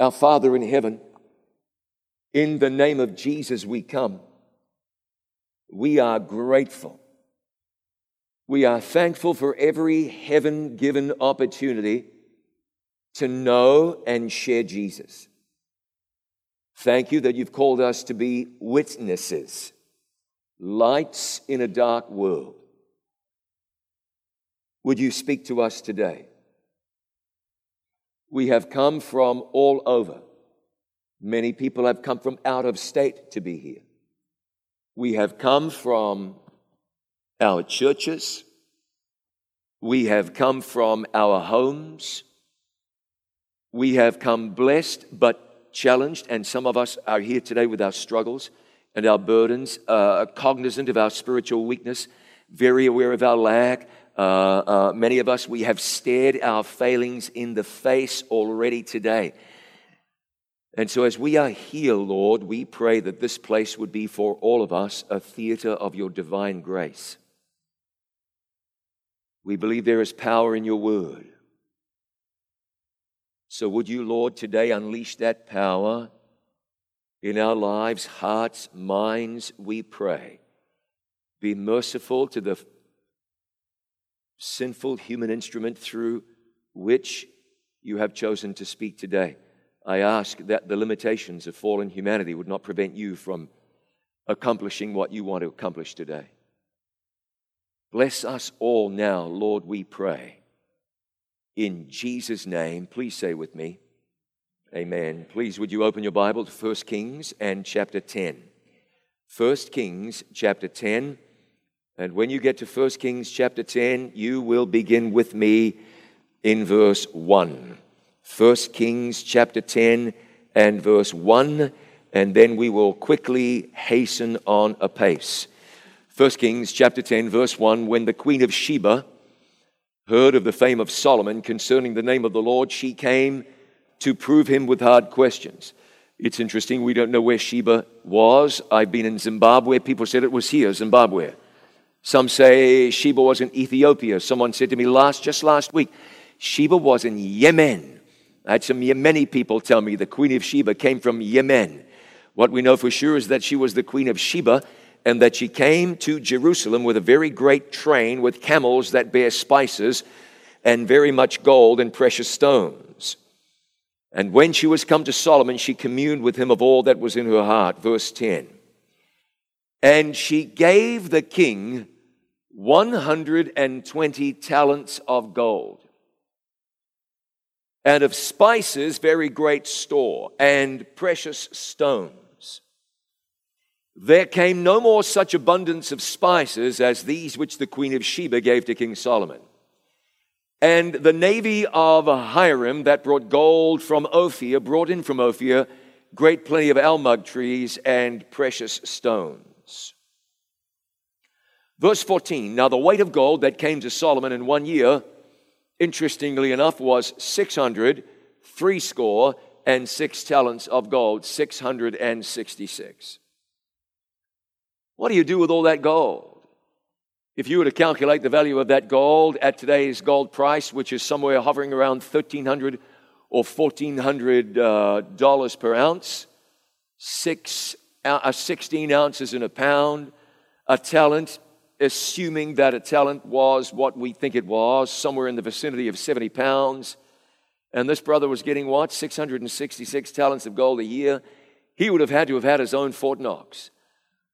Our Father in heaven, in the name of Jesus we come. We are grateful. We are thankful for every heaven given opportunity to know and share Jesus. Thank you that you've called us to be witnesses, lights in a dark world. Would you speak to us today? We have come from all over. Many people have come from out of state to be here. We have come from our churches. We have come from our homes. We have come blessed but challenged, and some of us are here today with our struggles and our burdens, uh, cognizant of our spiritual weakness, very aware of our lack, uh, uh, many of us, we have stared our failings in the face already today. And so, as we are here, Lord, we pray that this place would be for all of us a theater of your divine grace. We believe there is power in your word. So, would you, Lord, today unleash that power in our lives, hearts, minds, we pray. Be merciful to the sinful human instrument through which you have chosen to speak today. I ask that the limitations of fallen humanity would not prevent you from accomplishing what you want to accomplish today. Bless us all now, Lord, we pray. In Jesus' name, please say with me, Amen. Please, would you open your Bible to 1 Kings and chapter 10? 1 Kings chapter 10 and when you get to 1 Kings chapter 10, you will begin with me in verse 1. 1 Kings chapter 10 and verse 1, and then we will quickly hasten on apace. 1 Kings chapter 10, verse 1 When the queen of Sheba heard of the fame of Solomon concerning the name of the Lord, she came to prove him with hard questions. It's interesting, we don't know where Sheba was. I've been in Zimbabwe. People said it was here, Zimbabwe. Some say Sheba was in Ethiopia. Someone said to me last, just last week, Sheba was in Yemen. I had some Yemeni people tell me the Queen of Sheba came from Yemen. What we know for sure is that she was the Queen of Sheba and that she came to Jerusalem with a very great train with camels that bear spices and very much gold and precious stones. And when she was come to Solomon, she communed with him of all that was in her heart. Verse 10. And she gave the king 120 talents of gold, and of spices very great store, and precious stones. There came no more such abundance of spices as these which the queen of Sheba gave to King Solomon. And the navy of Hiram that brought gold from Ophir brought in from Ophir great plenty of almug trees and precious stones. Verse 14 Now the weight of gold that came to Solomon in one year, interestingly enough, was 600, three score, and six talents of gold, 666. What do you do with all that gold? If you were to calculate the value of that gold at today's gold price, which is somewhere hovering around 1300 or 1400 uh, dollars per ounce, six, uh, 16 ounces in a pound, a talent assuming that a talent was what we think it was, somewhere in the vicinity of 70 pounds. And this brother was getting what? 666 talents of gold a year. He would have had to have had his own Fort Knox.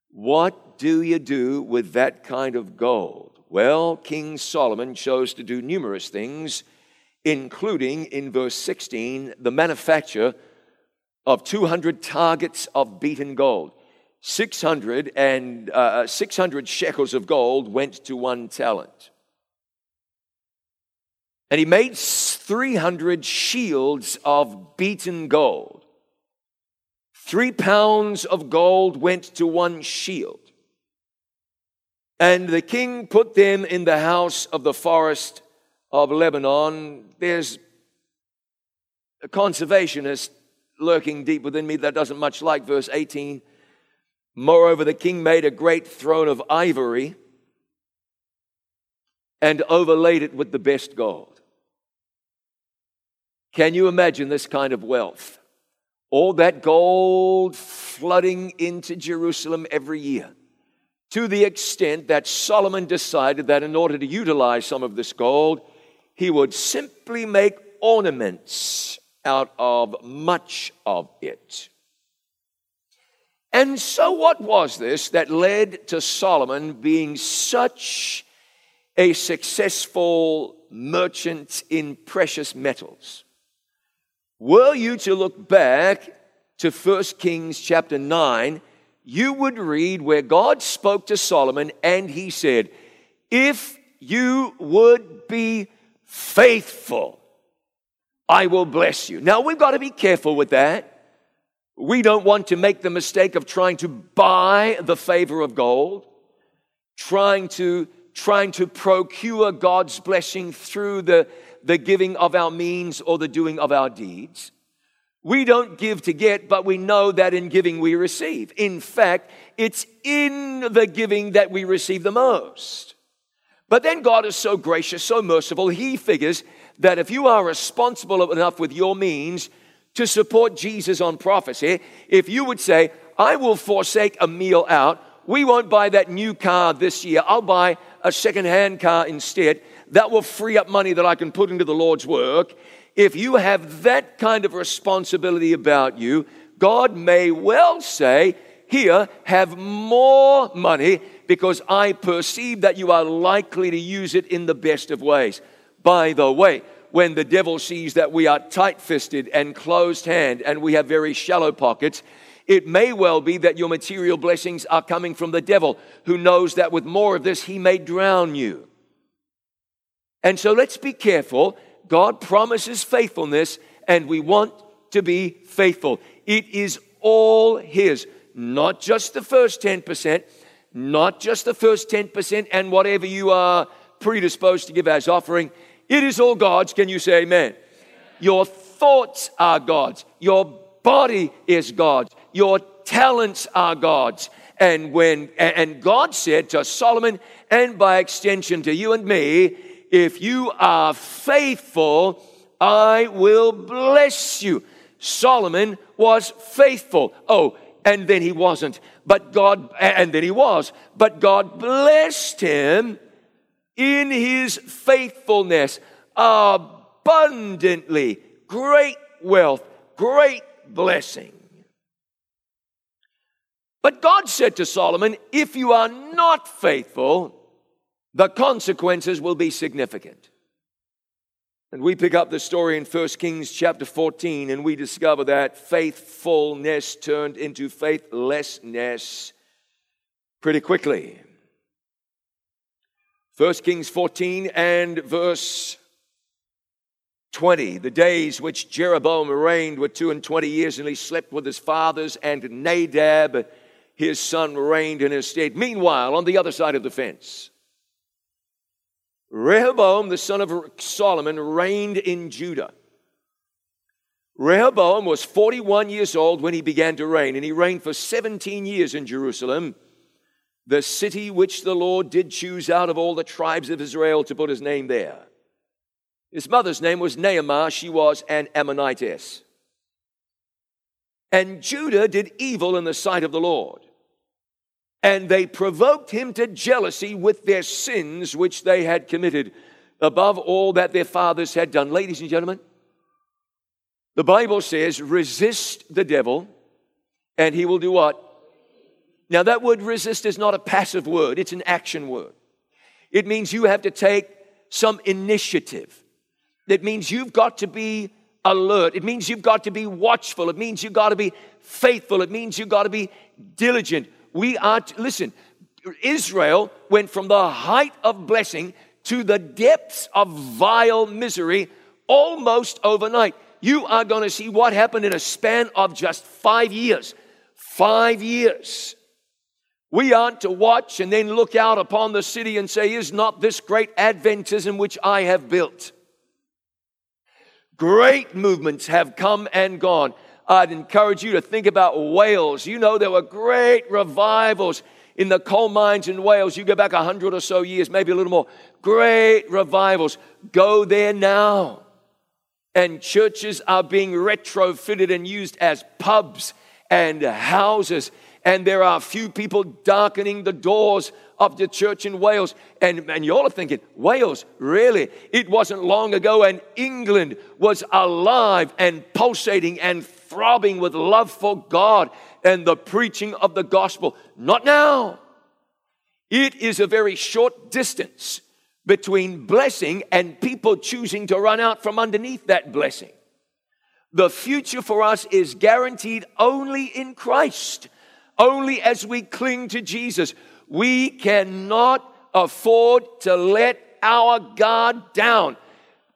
What do you do with that kind of gold? Well, King Solomon chose to do numerous things, including in verse 16, the manufacture of 200 targets of beaten gold. 600 and uh, 600 shekels of gold went to one talent. And he made 300 shields of beaten gold. Three pounds of gold went to one shield. And the king put them in the house of the forest of Lebanon. There's a conservationist lurking deep within me that doesn't much like verse 18 Moreover, the king made a great throne of ivory and overlaid it with the best gold. Can you imagine this kind of wealth? all that gold flooding into Jerusalem every year. To the extent that Solomon decided that in order to utilize some of this gold, he would simply make ornaments out of much of it. And so, what was this that led to Solomon being such a successful merchant in precious metals? Were you to look back to 1 Kings chapter 9, you would read where God spoke to Solomon and he said, If you would be faithful, I will bless you. Now, we've got to be careful with that. We don't want to make the mistake of trying to buy the favor of gold, trying to, trying to procure God's blessing through the, the giving of our means or the doing of our deeds. We don't give to get, but we know that in giving we receive. In fact, it's in the giving that we receive the most. But then God is so gracious, so merciful, He figures that if you are responsible enough with your means to support Jesus on prophecy, if you would say, I will forsake a meal out, we won't buy that new car this year, I'll buy a second-hand car instead, that will free up money that I can put into the Lord's work. If you have that kind of responsibility about you, God may well say, Here, have more money because I perceive that you are likely to use it in the best of ways. By the way, when the devil sees that we are tight fisted and closed hand and we have very shallow pockets, it may well be that your material blessings are coming from the devil, who knows that with more of this, he may drown you. And so let's be careful. God promises faithfulness, and we want to be faithful. It is all His, not just the first 10%, not just the first 10%, and whatever you are predisposed to give as offering. It is all God's. Can you say amen? Your thoughts are God's. Your body is God's. Your talents are God's. And when and God said to Solomon and by extension to you and me, if you are faithful, I will bless you. Solomon was faithful. Oh, and then he wasn't. But God, and then he was. But God blessed him in his faithfulness abundantly, great wealth, great blessing. But God said to Solomon, If you are not faithful, the consequences will be significant. And we pick up the story in 1 Kings chapter 14, and we discover that faithfulness turned into faithlessness pretty quickly. 1 Kings 14 and verse 20. The days which Jeroboam reigned were two and twenty years, and he slept with his fathers, and Nadab, his son, reigned in his stead. Meanwhile, on the other side of the fence, Rehoboam, the son of Solomon, reigned in Judah. Rehoboam was 41 years old when he began to reign, and he reigned for 17 years in Jerusalem the city which the Lord did choose out of all the tribes of Israel to put his name there. His mother's name was Naamah, she was an Ammonitess. And Judah did evil in the sight of the Lord. And they provoked him to jealousy with their sins which they had committed above all that their fathers had done. Ladies and gentlemen, the Bible says, resist the devil, and he will do what? Now, that word resist is not a passive word, it's an action word. It means you have to take some initiative. It means you've got to be alert. It means you've got to be watchful. It means you've got to be faithful. It means you've got to be diligent. We are, to, listen, Israel went from the height of blessing to the depths of vile misery almost overnight. You are going to see what happened in a span of just five years. Five years. We aren't to watch and then look out upon the city and say, Is not this great Adventism which I have built? Great movements have come and gone. I'd encourage you to think about Wales. You know, there were great revivals in the coal mines in Wales. You go back a hundred or so years, maybe a little more. Great revivals. Go there now and churches are being retrofitted and used as pubs and houses. And there are a few people darkening the doors of the church in Wales. And, and you all are thinking, Wales, really? It wasn't long ago, and England was alive and pulsating and throbbing with love for God and the preaching of the gospel. Not now. It is a very short distance between blessing and people choosing to run out from underneath that blessing. The future for us is guaranteed only in Christ, only as we cling to Jesus. We cannot afford to let our God down.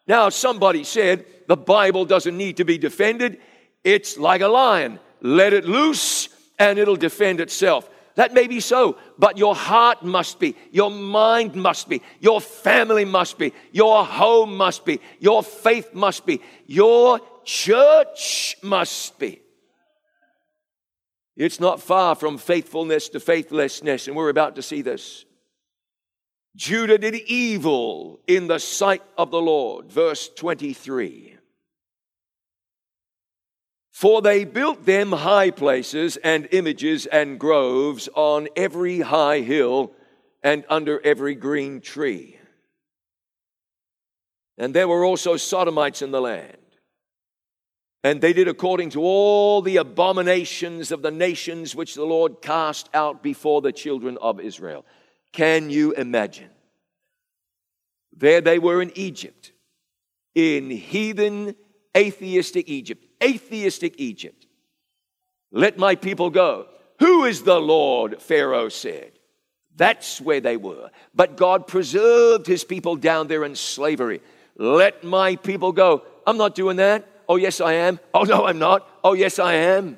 Now, somebody said the Bible doesn't need to be defended. It's like a lion. Let it loose and it'll defend itself. That may be so, but your heart must be, your mind must be, your family must be, your home must be, your faith must be, your church must be. It's not far from faithfulness to faithlessness, and we're about to see this. Judah did evil in the sight of the Lord. Verse 23. For they built them high places and images and groves on every high hill and under every green tree. And there were also Sodomites in the land. And they did according to all the abominations of the nations which the Lord cast out before the children of Israel. Can you imagine? There they were in Egypt, in heathen, atheistic Egypt, atheistic Egypt. Let my people go. Who is the Lord? Pharaoh said. That's where they were. But God preserved his people down there in slavery. Let my people go. I'm not doing that. Oh, yes, I am. Oh, no, I'm not. Oh, yes, I am.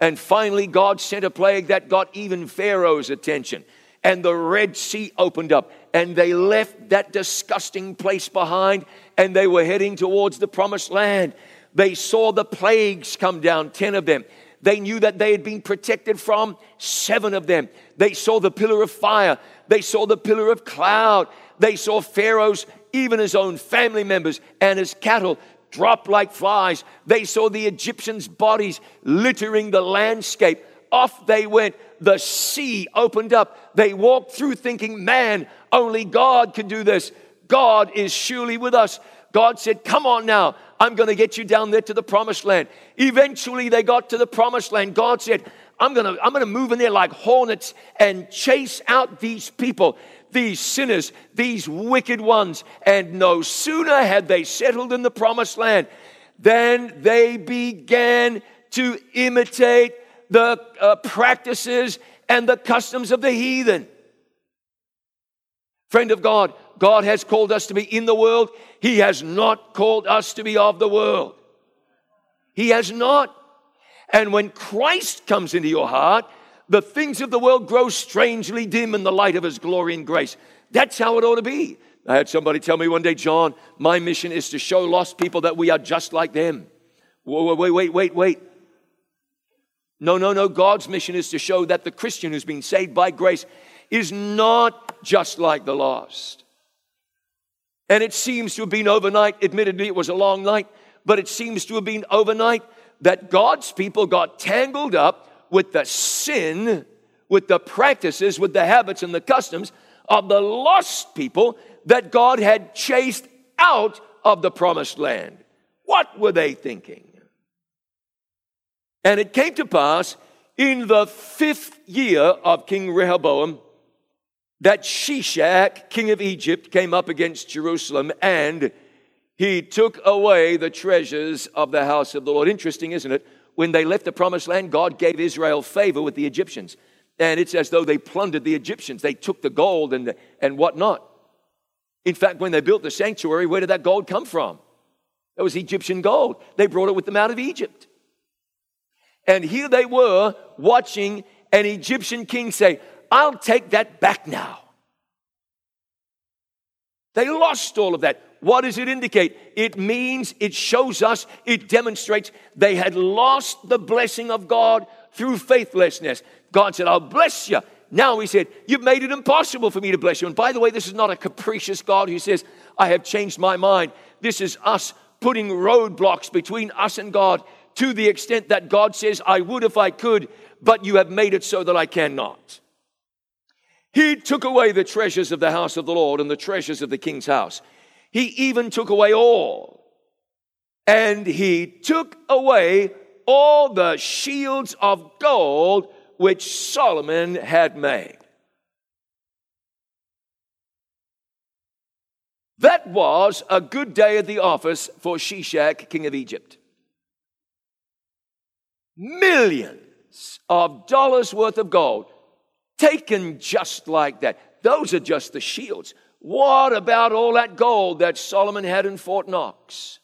And finally, God sent a plague that got even Pharaoh's attention. And the Red Sea opened up, and they left that disgusting place behind, and they were heading towards the promised land. They saw the plagues come down, 10 of them. They knew that they had been protected from seven of them. They saw the pillar of fire. They saw the pillar of cloud. They saw Pharaoh's, even his own family members and his cattle dropped like flies. They saw the Egyptians' bodies littering the landscape. Off they went. The sea opened up. They walked through thinking, man, only God can do this. God is surely with us. God said, Come on now, I'm going to get you down there to the promised land. Eventually, they got to the promised land. God said, I'm going to, I'm going to move in there like hornets and chase out these people these sinners, these wicked ones. And no sooner had they settled in the promised land than they began to imitate the uh, practices and the customs of the heathen. Friend of God, God has called us to be in the world. He has not called us to be of the world. He has not. And when Christ comes into your heart, the things of the world grow strangely dim in the light of His glory and grace. That's how it ought to be. I had somebody tell me one day, John, my mission is to show lost people that we are just like them. Wait, wait, wait, wait, wait. No, no, no. God's mission is to show that the Christian who's been saved by grace is not just like the lost. And it seems to have been overnight. Admittedly, it was a long night, but it seems to have been overnight that God's people got tangled up with the sin, with the practices, with the habits and the customs of the lost people that God had chased out of the promised land. What were they thinking? And it came to pass in the fifth year of King Rehoboam that Shishak, king of Egypt, came up against Jerusalem and he took away the treasures of the house of the Lord. Interesting, isn't it? When they left the promised land, God gave Israel favor with the Egyptians. And it's as though they plundered the Egyptians. They took the gold and, the, and whatnot. In fact, when they built the sanctuary, where did that gold come from? That was Egyptian gold. They brought it with them out of Egypt. And here they were watching an Egyptian king say, I'll take that back now. They lost all of that. What does it indicate? It means, it shows us, it demonstrates they had lost the blessing of God through faithlessness. God said, I'll bless you. Now he said, You've made it impossible for me to bless you. And by the way, this is not a capricious God who says, I have changed my mind. This is us putting roadblocks between us and God to the extent that God says, I would if I could, but you have made it so that I cannot. He took away the treasures of the house of the Lord and the treasures of the king's house. He even took away all. And he took away all the shields of gold which Solomon had made. That was a good day at the office for Shishak, king of Egypt. Millions of dollars worth of gold taken just like that. Those are just the shields. What about all that gold that Solomon had in Fort Knox?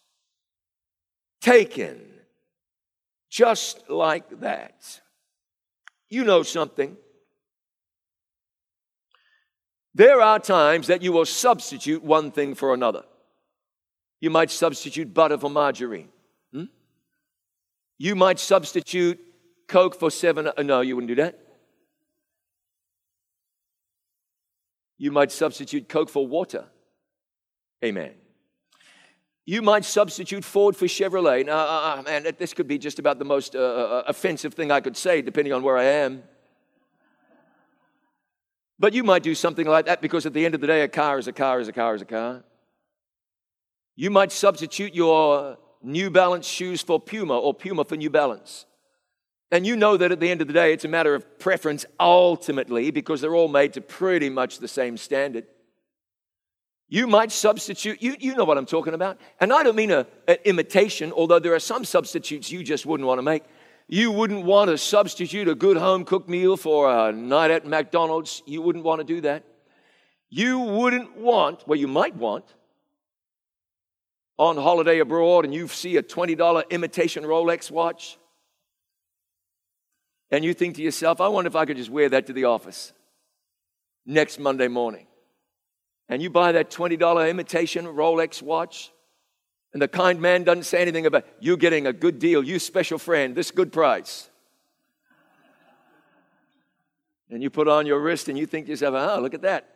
Taken just like that. You know something. There are times that you will substitute one thing for another. You might substitute butter for margarine. Hmm? You might substitute Coke for seven. Uh, no, you wouldn't do that. You might substitute Coke for water. Amen. You might substitute Ford for Chevrolet. Now, uh, uh man, this could be just about the most uh, uh, offensive thing I could say, depending on where I am. But you might do something like that because at the end of the day, a car is a car is a car is a car. You might substitute your New Balance shoes for Puma or Puma for New Balance. And you know that at the end of the day, it's a matter of preference ultimately because they're all made to pretty much the same standard. You might substitute, you, you know what I'm talking about. And I don't mean an imitation, although there are some substitutes you just wouldn't want to make. You wouldn't want to substitute a good home cooked meal for a night at McDonald's. You wouldn't want to do that. You wouldn't want, well, you might want, on holiday abroad and you see a $20 imitation Rolex watch. And you think to yourself, I wonder if I could just wear that to the office next Monday morning. And you buy that $20 imitation Rolex watch and the kind man doesn't say anything about you getting a good deal, you special friend, this good price. And you put on your wrist and you think to yourself, oh, look at that.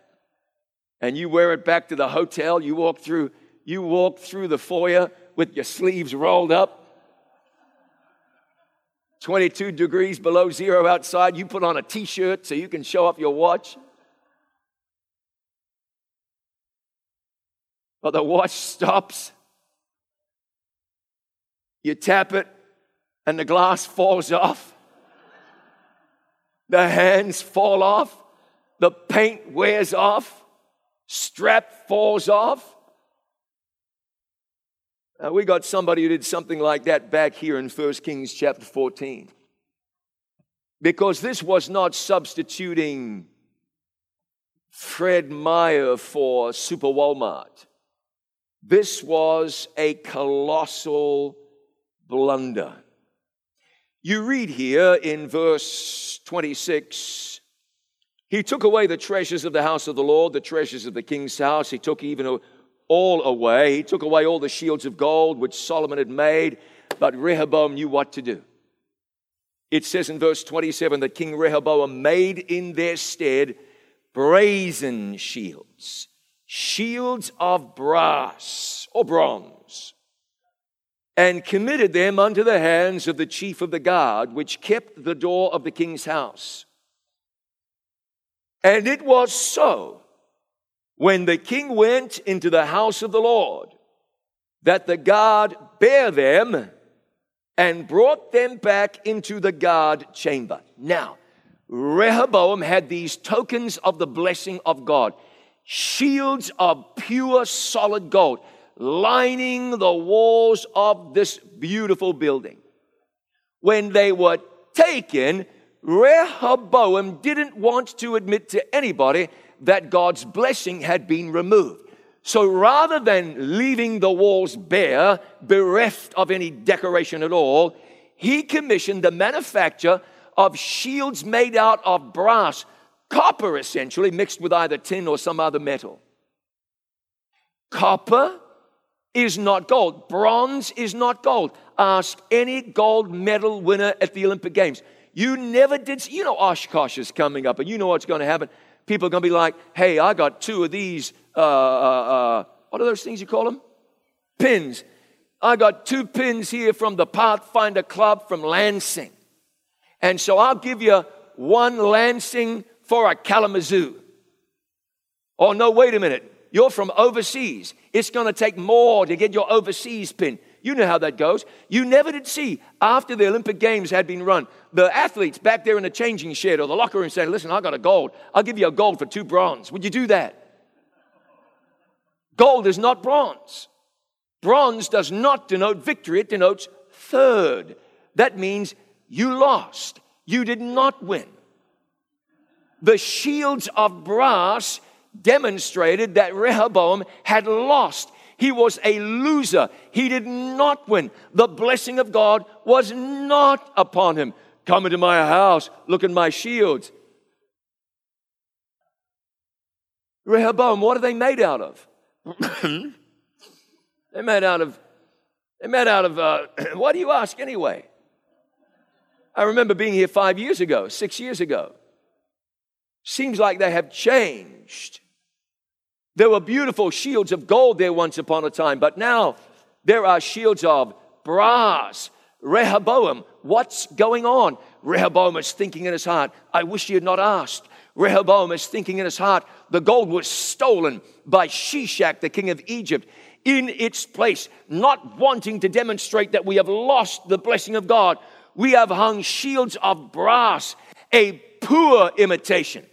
And you wear it back to the hotel. You walk through, you walk through the foyer with your sleeves rolled up. 22 degrees below zero outside. You put on a t shirt so you can show off your watch. But the watch stops you tap it, and the glass falls off. The hands fall off. The paint wears off. Strap falls off. Now, we got somebody who did something like that back here in 1 Kings chapter 14. Because this was not substituting Fred Meyer for Super Walmart. This was a colossal blunder. You read here in verse 26 He took away the treasures of the house of the Lord, the treasures of the king's house. He took even all away. He took away all the shields of gold which Solomon had made, but Rehoboam knew what to do. It says in verse 27 that King Rehoboam made in their stead brazen shields, shields of brass or bronze and committed them unto the hands of the chief of the guard, which kept the door of the king's house. And it was so, when the king went into the house of the Lord, that the guard bare them and brought them back into the guard chamber. Now, Rehoboam had these tokens of the blessing of God, shields of pure solid gold lining the walls of this beautiful building. When they were taken, Rehoboam didn't want to admit to anybody that God's blessing had been removed. So rather than leaving the walls bare, bereft of any decoration at all, he commissioned the manufacture of shields made out of brass, copper essentially, mixed with either tin or some other metal. Copper is not gold. Bronze is not gold. Ask any gold medal winner at the Olympic Games. You never did. You know Oshkosh is coming up, and you know what's going to happen. People are going to be like, "Hey, I got two of these. Uh, uh, uh, what are those things you call them? Pins. I got two pins here from the Pathfinder Club from Lansing. And so I'll give you one Lansing for a Kalamazoo. Oh, no, wait a minute. You're from overseas. It's going to take more to get your overseas pin. You know how that goes. You never did see, after the Olympic Games had been run, the athletes back there in the changing shed or the locker room saying, Listen, I got a gold. I'll give you a gold for two bronze. Would you do that? Gold is not bronze. Bronze does not denote victory, it denotes third. That means you lost. You did not win. The shields of brass demonstrated that Rehoboam had lost. He was a loser. He did not win. The blessing of God was not upon him. Come into my house, look at my shields. Rehoboam, what are they made out of? they're made out of, they're made out of, uh, what do you ask anyway? I remember being here five years ago, six years ago. Seems like they have changed. There were beautiful shields of gold there once upon a time, but now there are shields of brass. Rehoboam, what's going on? Rehoboam is thinking in his heart, I wish he had not asked. Rehoboam is thinking in his heart, the gold was stolen by Shishak, the king of Egypt, in its place, not wanting to demonstrate that we have lost the blessing of God. We have hung shields of brass, a poor imitation,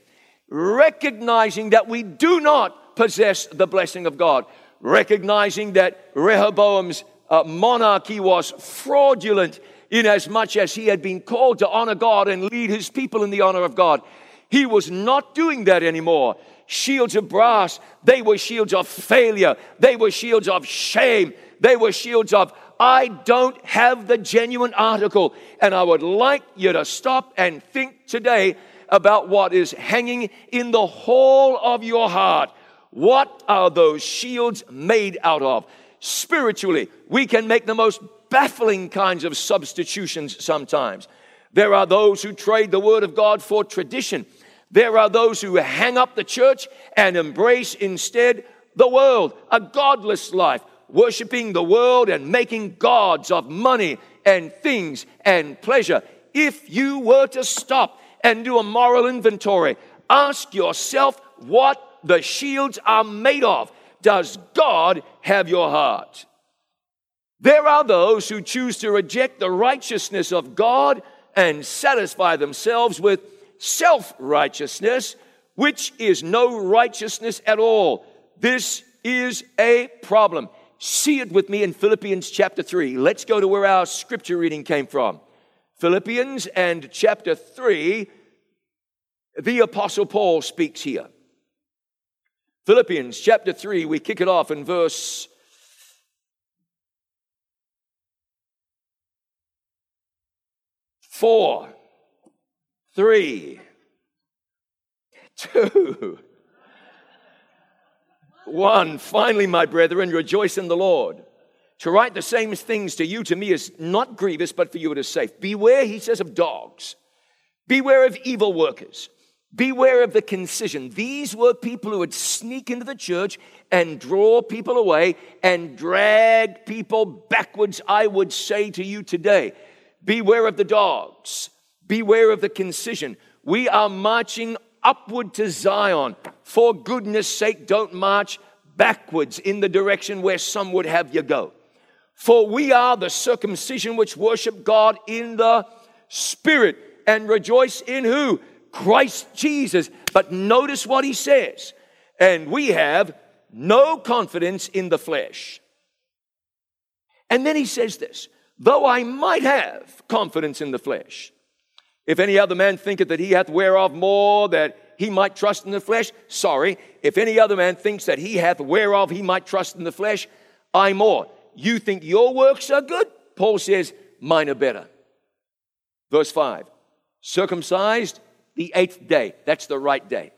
recognizing that we do not possess the blessing of God, recognizing that Rehoboam's uh, monarchy was fraudulent inasmuch as much as he had been called to honor God and lead his people in the honor of God. He was not doing that anymore. Shields of brass, they were shields of failure. They were shields of shame. They were shields of, I don't have the genuine article. And I would like you to stop and think today about what is hanging in the hall of your heart. What are those shields made out of? Spiritually, we can make the most baffling kinds of substitutions sometimes. There are those who trade the Word of God for tradition. There are those who hang up the church and embrace instead the world, a godless life, worshiping the world and making gods of money and things and pleasure. If you were to stop and do a moral inventory, ask yourself what the shields are made of. Does God have your heart? There are those who choose to reject the righteousness of God and satisfy themselves with self righteousness, which is no righteousness at all. This is a problem. See it with me in Philippians chapter 3. Let's go to where our scripture reading came from. Philippians and chapter 3, the Apostle Paul speaks here. Philippians chapter 3, we kick it off in verse 4 three, two, one. Finally, my brethren, rejoice in the Lord. To write the same things to you, to me, is not grievous, but for you it is safe. Beware, he says, of dogs. Beware of evil workers. Beware of the concision. These were people who would sneak into the church and draw people away and drag people backwards, I would say to you today. Beware of the dogs. Beware of the concision. We are marching upward to Zion. For goodness sake, don't march backwards in the direction where some would have you go. For we are the circumcision which worship God in the Spirit and rejoice in who? Christ Jesus. But notice what he says. And we have no confidence in the flesh. And then he says this though I might have confidence in the flesh. If any other man thinketh that he hath whereof more that he might trust in the flesh, sorry. If any other man thinks that he hath whereof he might trust in the flesh, I more. You think your works are good? Paul says, mine are better. Verse 5 circumcised the eighth day, that's the right day.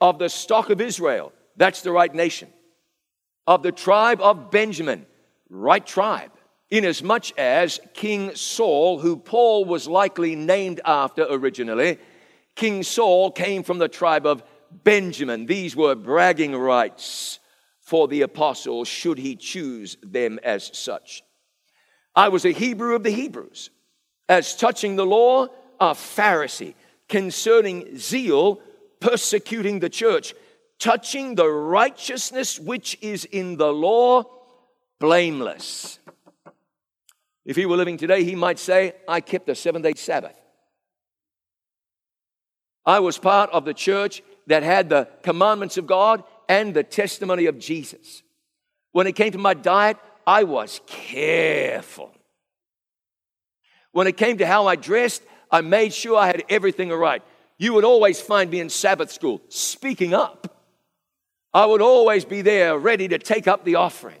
Of the stock of Israel, that's the right nation. Of the tribe of Benjamin, right tribe inasmuch as King Saul, who Paul was likely named after originally, King Saul came from the tribe of Benjamin. These were bragging rights for the apostles, should he choose them as such. I was a Hebrew of the Hebrews. As touching the law, a Pharisee. Concerning zeal, persecuting the church. Touching the righteousness which is in the law, blameless. If he were living today, he might say, I kept the seven day Sabbath. I was part of the church that had the commandments of God and the testimony of Jesus. When it came to my diet, I was careful. When it came to how I dressed, I made sure I had everything right. You would always find me in Sabbath school speaking up. I would always be there ready to take up the offering.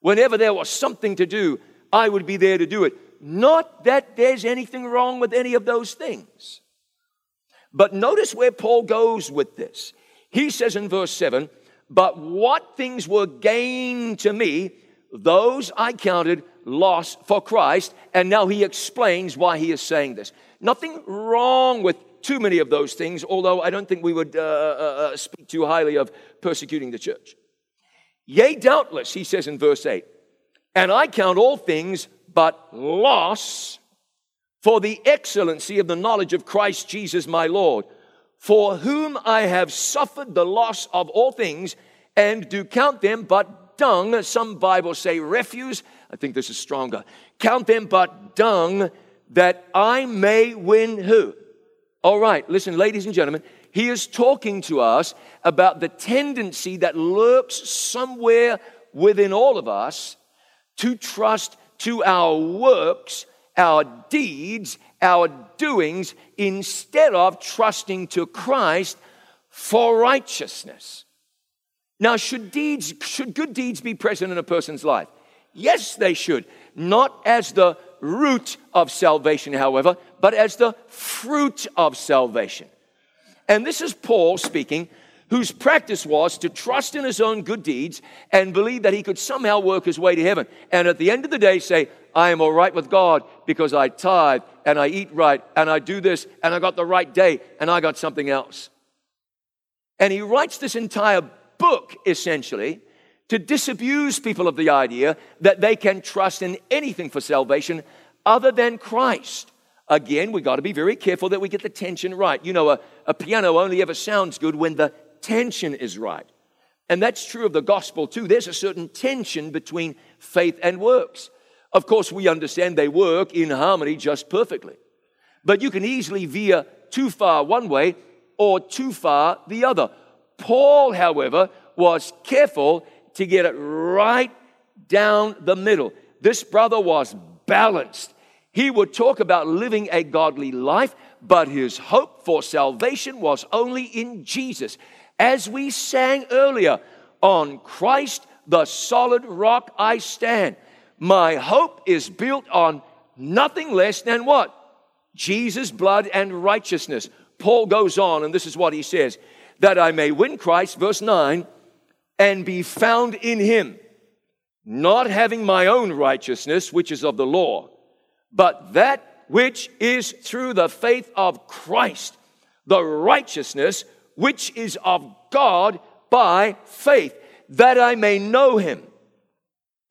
Whenever there was something to do, I would be there to do it. Not that there's anything wrong with any of those things. But notice where Paul goes with this. He says in verse 7 But what things were gain to me, those I counted loss for Christ. And now he explains why he is saying this. Nothing wrong with too many of those things, although I don't think we would uh, uh, uh speak too highly of persecuting the church. Yea, doubtless, he says in verse 8, and I count all things but loss for the excellency of the knowledge of Christ Jesus my Lord, for whom I have suffered the loss of all things, and do count them but dung. Some Bibles say refuse. I think this is stronger. Count them but dung that I may win who? All right, listen, ladies and gentlemen, he is talking to us about the tendency that lurks somewhere within all of us to trust to our works, our deeds, our doings, instead of trusting to Christ for righteousness. Now, should deeds, should good deeds be present in a person's life? Yes, they should. Not as the root of salvation, however, but as the fruit of salvation. And this is Paul speaking whose practice was to trust in his own good deeds and believe that he could somehow work his way to heaven. And at the end of the day, say, I am all right with God because I tithe and I eat right and I do this and I got the right day and I got something else. And he writes this entire book essentially to disabuse people of the idea that they can trust in anything for salvation other than Christ. Again, we've got to be very careful that we get the tension right. You know, a, a piano only ever sounds good when the tension is right. And that's true of the gospel too. There's a certain tension between faith and works. Of course, we understand they work in harmony just perfectly. But you can easily veer too far one way or too far the other. Paul, however, was careful to get it right down the middle. This brother was balanced. He would talk about living a godly life, but his hope for salvation was only in Jesus. As we sang earlier, on Christ, the solid rock, I stand. My hope is built on nothing less than what? Jesus' blood and righteousness. Paul goes on, and this is what he says that I may win Christ, verse 9, and be found in him, not having my own righteousness, which is of the law, but that which is through the faith of Christ, the righteousness which is of God by faith, that I may know him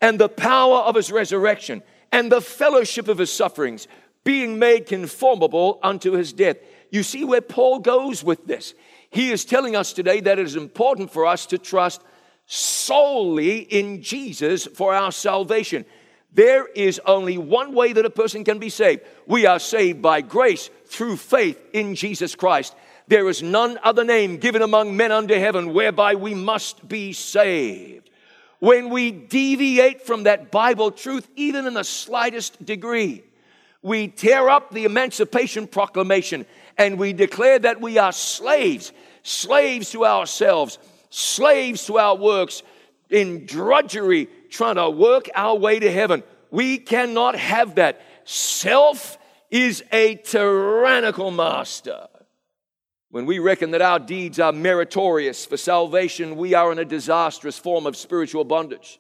and the power of his resurrection and the fellowship of his sufferings, being made conformable unto his death. You see where Paul goes with this. He is telling us today that it is important for us to trust solely in Jesus for our salvation. There is only one way that a person can be saved. We are saved by grace through faith in Jesus Christ. There is none other name given among men under heaven whereby we must be saved. When we deviate from that Bible truth, even in the slightest degree, we tear up the Emancipation Proclamation and we declare that we are slaves, slaves to ourselves, slaves to our works, in drudgery, trying to work our way to heaven. We cannot have that. Self is a tyrannical master. When we reckon that our deeds are meritorious for salvation, we are in a disastrous form of spiritual bondage.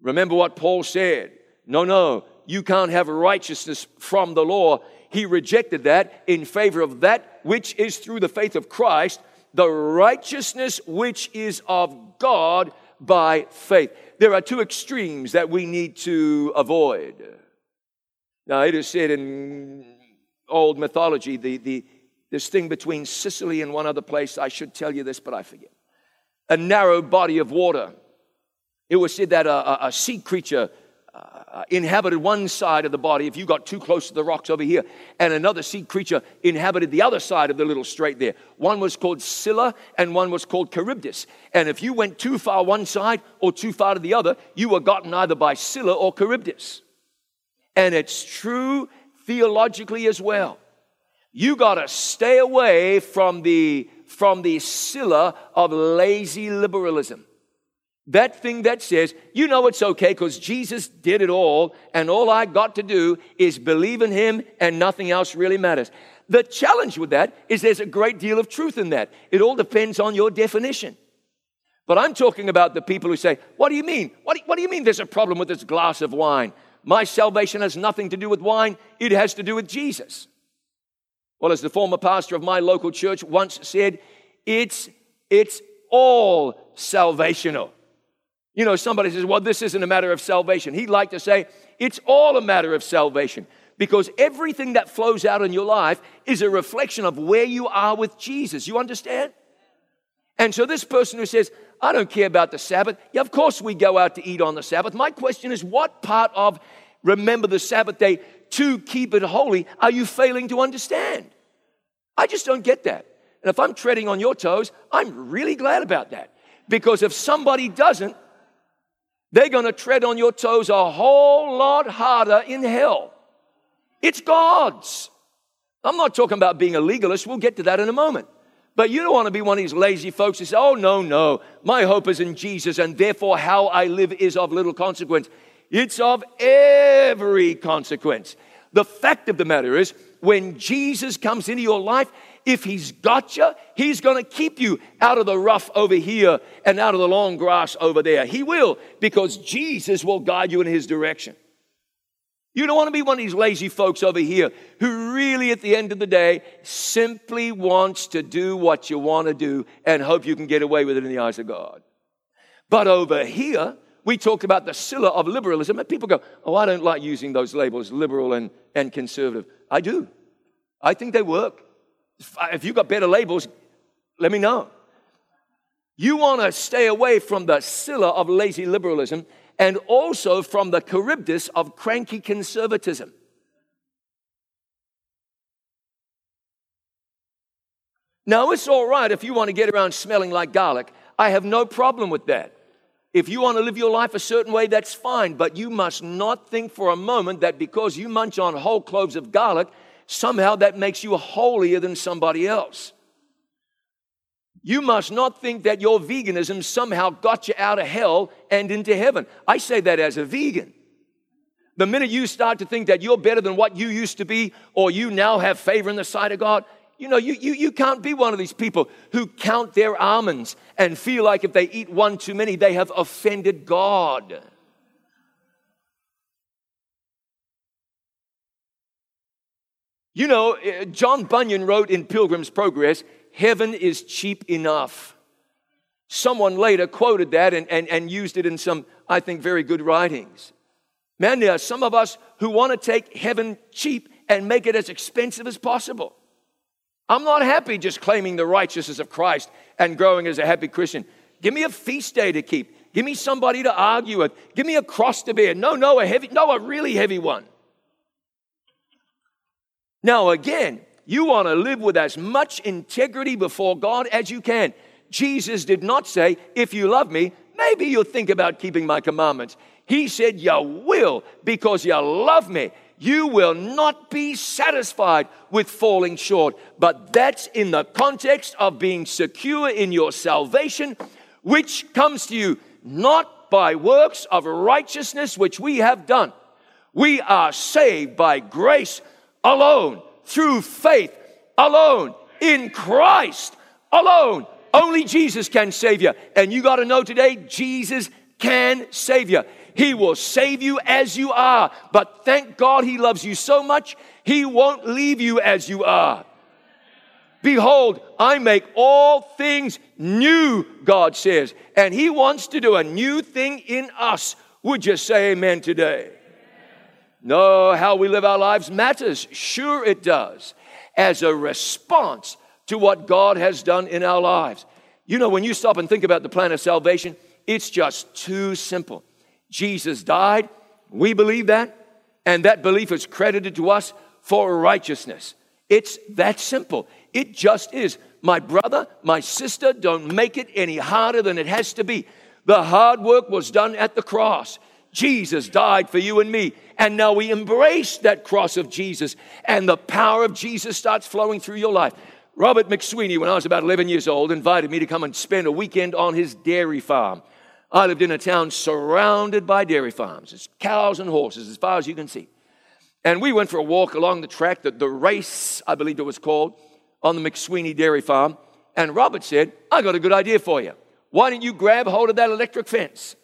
Remember what Paul said. No, no, you can't have righteousness from the law. He rejected that in favor of that which is through the faith of Christ, the righteousness which is of God by faith. There are two extremes that we need to avoid. Now, it is said in old mythology, the, the, this thing between Sicily and one other place, I should tell you this, but I forget. A narrow body of water. It was said that a, a, a sea creature uh, inhabited one side of the body if you got too close to the rocks over here, and another sea creature inhabited the other side of the little strait there. One was called Scylla, and one was called Charybdis. And if you went too far one side or too far to the other, you were gotten either by Scylla or Charybdis. And it's true theologically as well. You got to stay away from the from the Scylla of lazy liberalism. That thing that says, you know it's okay because Jesus did it all, and all I got to do is believe in Him, and nothing else really matters. The challenge with that is there's a great deal of truth in that. It all depends on your definition. But I'm talking about the people who say, What do you mean? What do, what do you mean there's a problem with this glass of wine? My salvation has nothing to do with wine, it has to do with Jesus. Well, as the former pastor of my local church once said, it's, it's all salvational. You know, somebody says, well, this isn't a matter of salvation. He'd like to say, it's all a matter of salvation because everything that flows out in your life is a reflection of where you are with Jesus. You understand? And so, this person who says, I don't care about the Sabbath, yeah, of course we go out to eat on the Sabbath. My question is, what part of remember the Sabbath day to keep it holy are you failing to understand? I just don't get that. And if I'm treading on your toes, I'm really glad about that. Because if somebody doesn't, they're going to tread on your toes a whole lot harder in hell. It's God's. I'm not talking about being a legalist. We'll get to that in a moment. But you don't want to be one of these lazy folks who say, oh, no, no, my hope is in Jesus, and therefore how I live is of little consequence. It's of every consequence. The fact of the matter is, when Jesus comes into your life, if he's got you, he's going to keep you out of the rough over here and out of the long grass over there. He will, because Jesus will guide you in his direction. You don't want to be one of these lazy folks over here who really, at the end of the day, simply wants to do what you want to do and hope you can get away with it in the eyes of God. But over here, we talked about the Scylla of liberalism, and people go, Oh, I don't like using those labels, liberal and, and conservative. I do. I think they work. If you've got better labels, let me know. You want to stay away from the Scylla of lazy liberalism and also from the Charybdis of cranky conservatism. Now, it's all right if you want to get around smelling like garlic. I have no problem with that. If you want to live your life a certain way, that's fine. But you must not think for a moment that because you munch on whole cloves of garlic, somehow that makes you holier than somebody else. You must not think that your veganism somehow got you out of hell and into heaven. I say that as a vegan. The minute you start to think that you're better than what you used to be, or you now have favor in the sight of God, you know, you, you, you can't be one of these people who count their almonds and feel like if they eat one too many, they have offended God. You know, eh, John Bunyan wrote in Pilgrim's Progress, Heaven is cheap enough. Someone later quoted that and, and, and used it in some, I think, very good writings. Man, there are some of us who want to take heaven cheap and make it as expensive as possible. I'm not happy just claiming the righteousness of Christ and growing as a happy Christian. Give me a feast day to keep. Give me somebody to argue with. Give me a cross to bear. No, no, a heavy, no, a really heavy one. Now, again, you want to live with as much integrity before God as you can. Jesus did not say, If you love me, maybe you'll think about keeping my commandments. He said, You will because you love me. You will not be satisfied with falling short. But that's in the context of being secure in your salvation, which comes to you not by works of righteousness which we have done. We are saved by grace alone, through faith alone, in Christ alone. Only Jesus can save you. And you got to know today, Jesus can save you. He will save you as you are. But thank God He loves you so much, He won't leave you as you are. Behold, I make all things new, God says. And He wants to do a new thing in us. Would you say amen today? No, how we live our lives matters. Sure, it does. As a response to what God has done in our lives. You know, when you stop and think about the plan of salvation, it's just too simple. Jesus died. We believe that. And that belief is credited to us for righteousness. It's that simple. It just is. My brother, my sister, don't make it any harder than it has to be. The hard work was done at the cross. Jesus died for you and me. And now we embrace that cross of Jesus, and the power of Jesus starts flowing through your life. Robert McSweeney, when I was about 11 years old, invited me to come and spend a weekend on his dairy farm. I lived in a town surrounded by dairy farms. It's cows and horses as far as you can see. And we went for a walk along the track, the, the race, I believe it was called, on the McSweeney dairy farm. And Robert said, I got a good idea for you. Why don't you grab hold of that electric fence?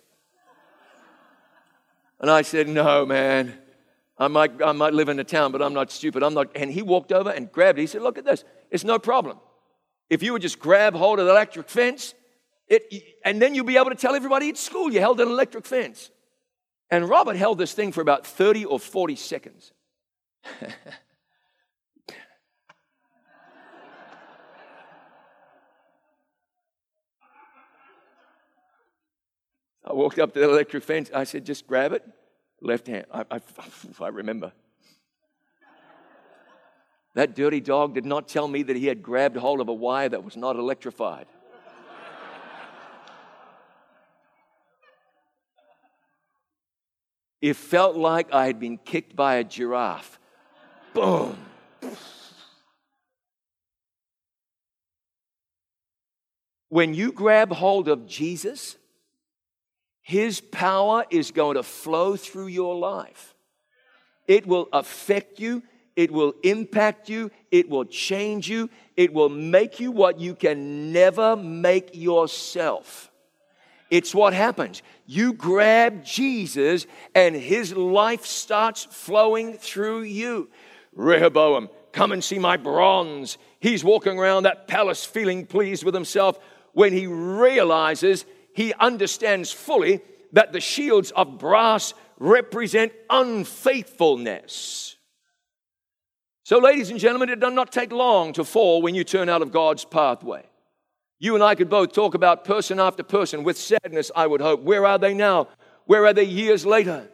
And I said, No, man. I might, I might live in a town, but I'm not stupid. I'm not. And he walked over and grabbed it. He said, Look at this. It's no problem. If you would just grab hold of the electric fence, it, and then you'll be able to tell everybody at school you held an electric fence. And Robert held this thing for about 30 or 40 seconds. I walked up to the electric fence. I said, just grab it. Left hand. I, I, I remember. That dirty dog did not tell me that he had grabbed hold of a wire that was not electrified. It felt like I had been kicked by a giraffe. Boom. When you grab hold of Jesus, His power is going to flow through your life. It will affect you, it will impact you, it will change you, it will make you what you can never make yourself. It's what happens. You grab Jesus and his life starts flowing through you. Rehoboam, come and see my bronze. He's walking around that palace feeling pleased with himself when he realizes he understands fully that the shields of brass represent unfaithfulness. So, ladies and gentlemen, it does not take long to fall when you turn out of God's pathway. You and I could both talk about person after person with sadness, I would hope. Where are they now? Where are they years later?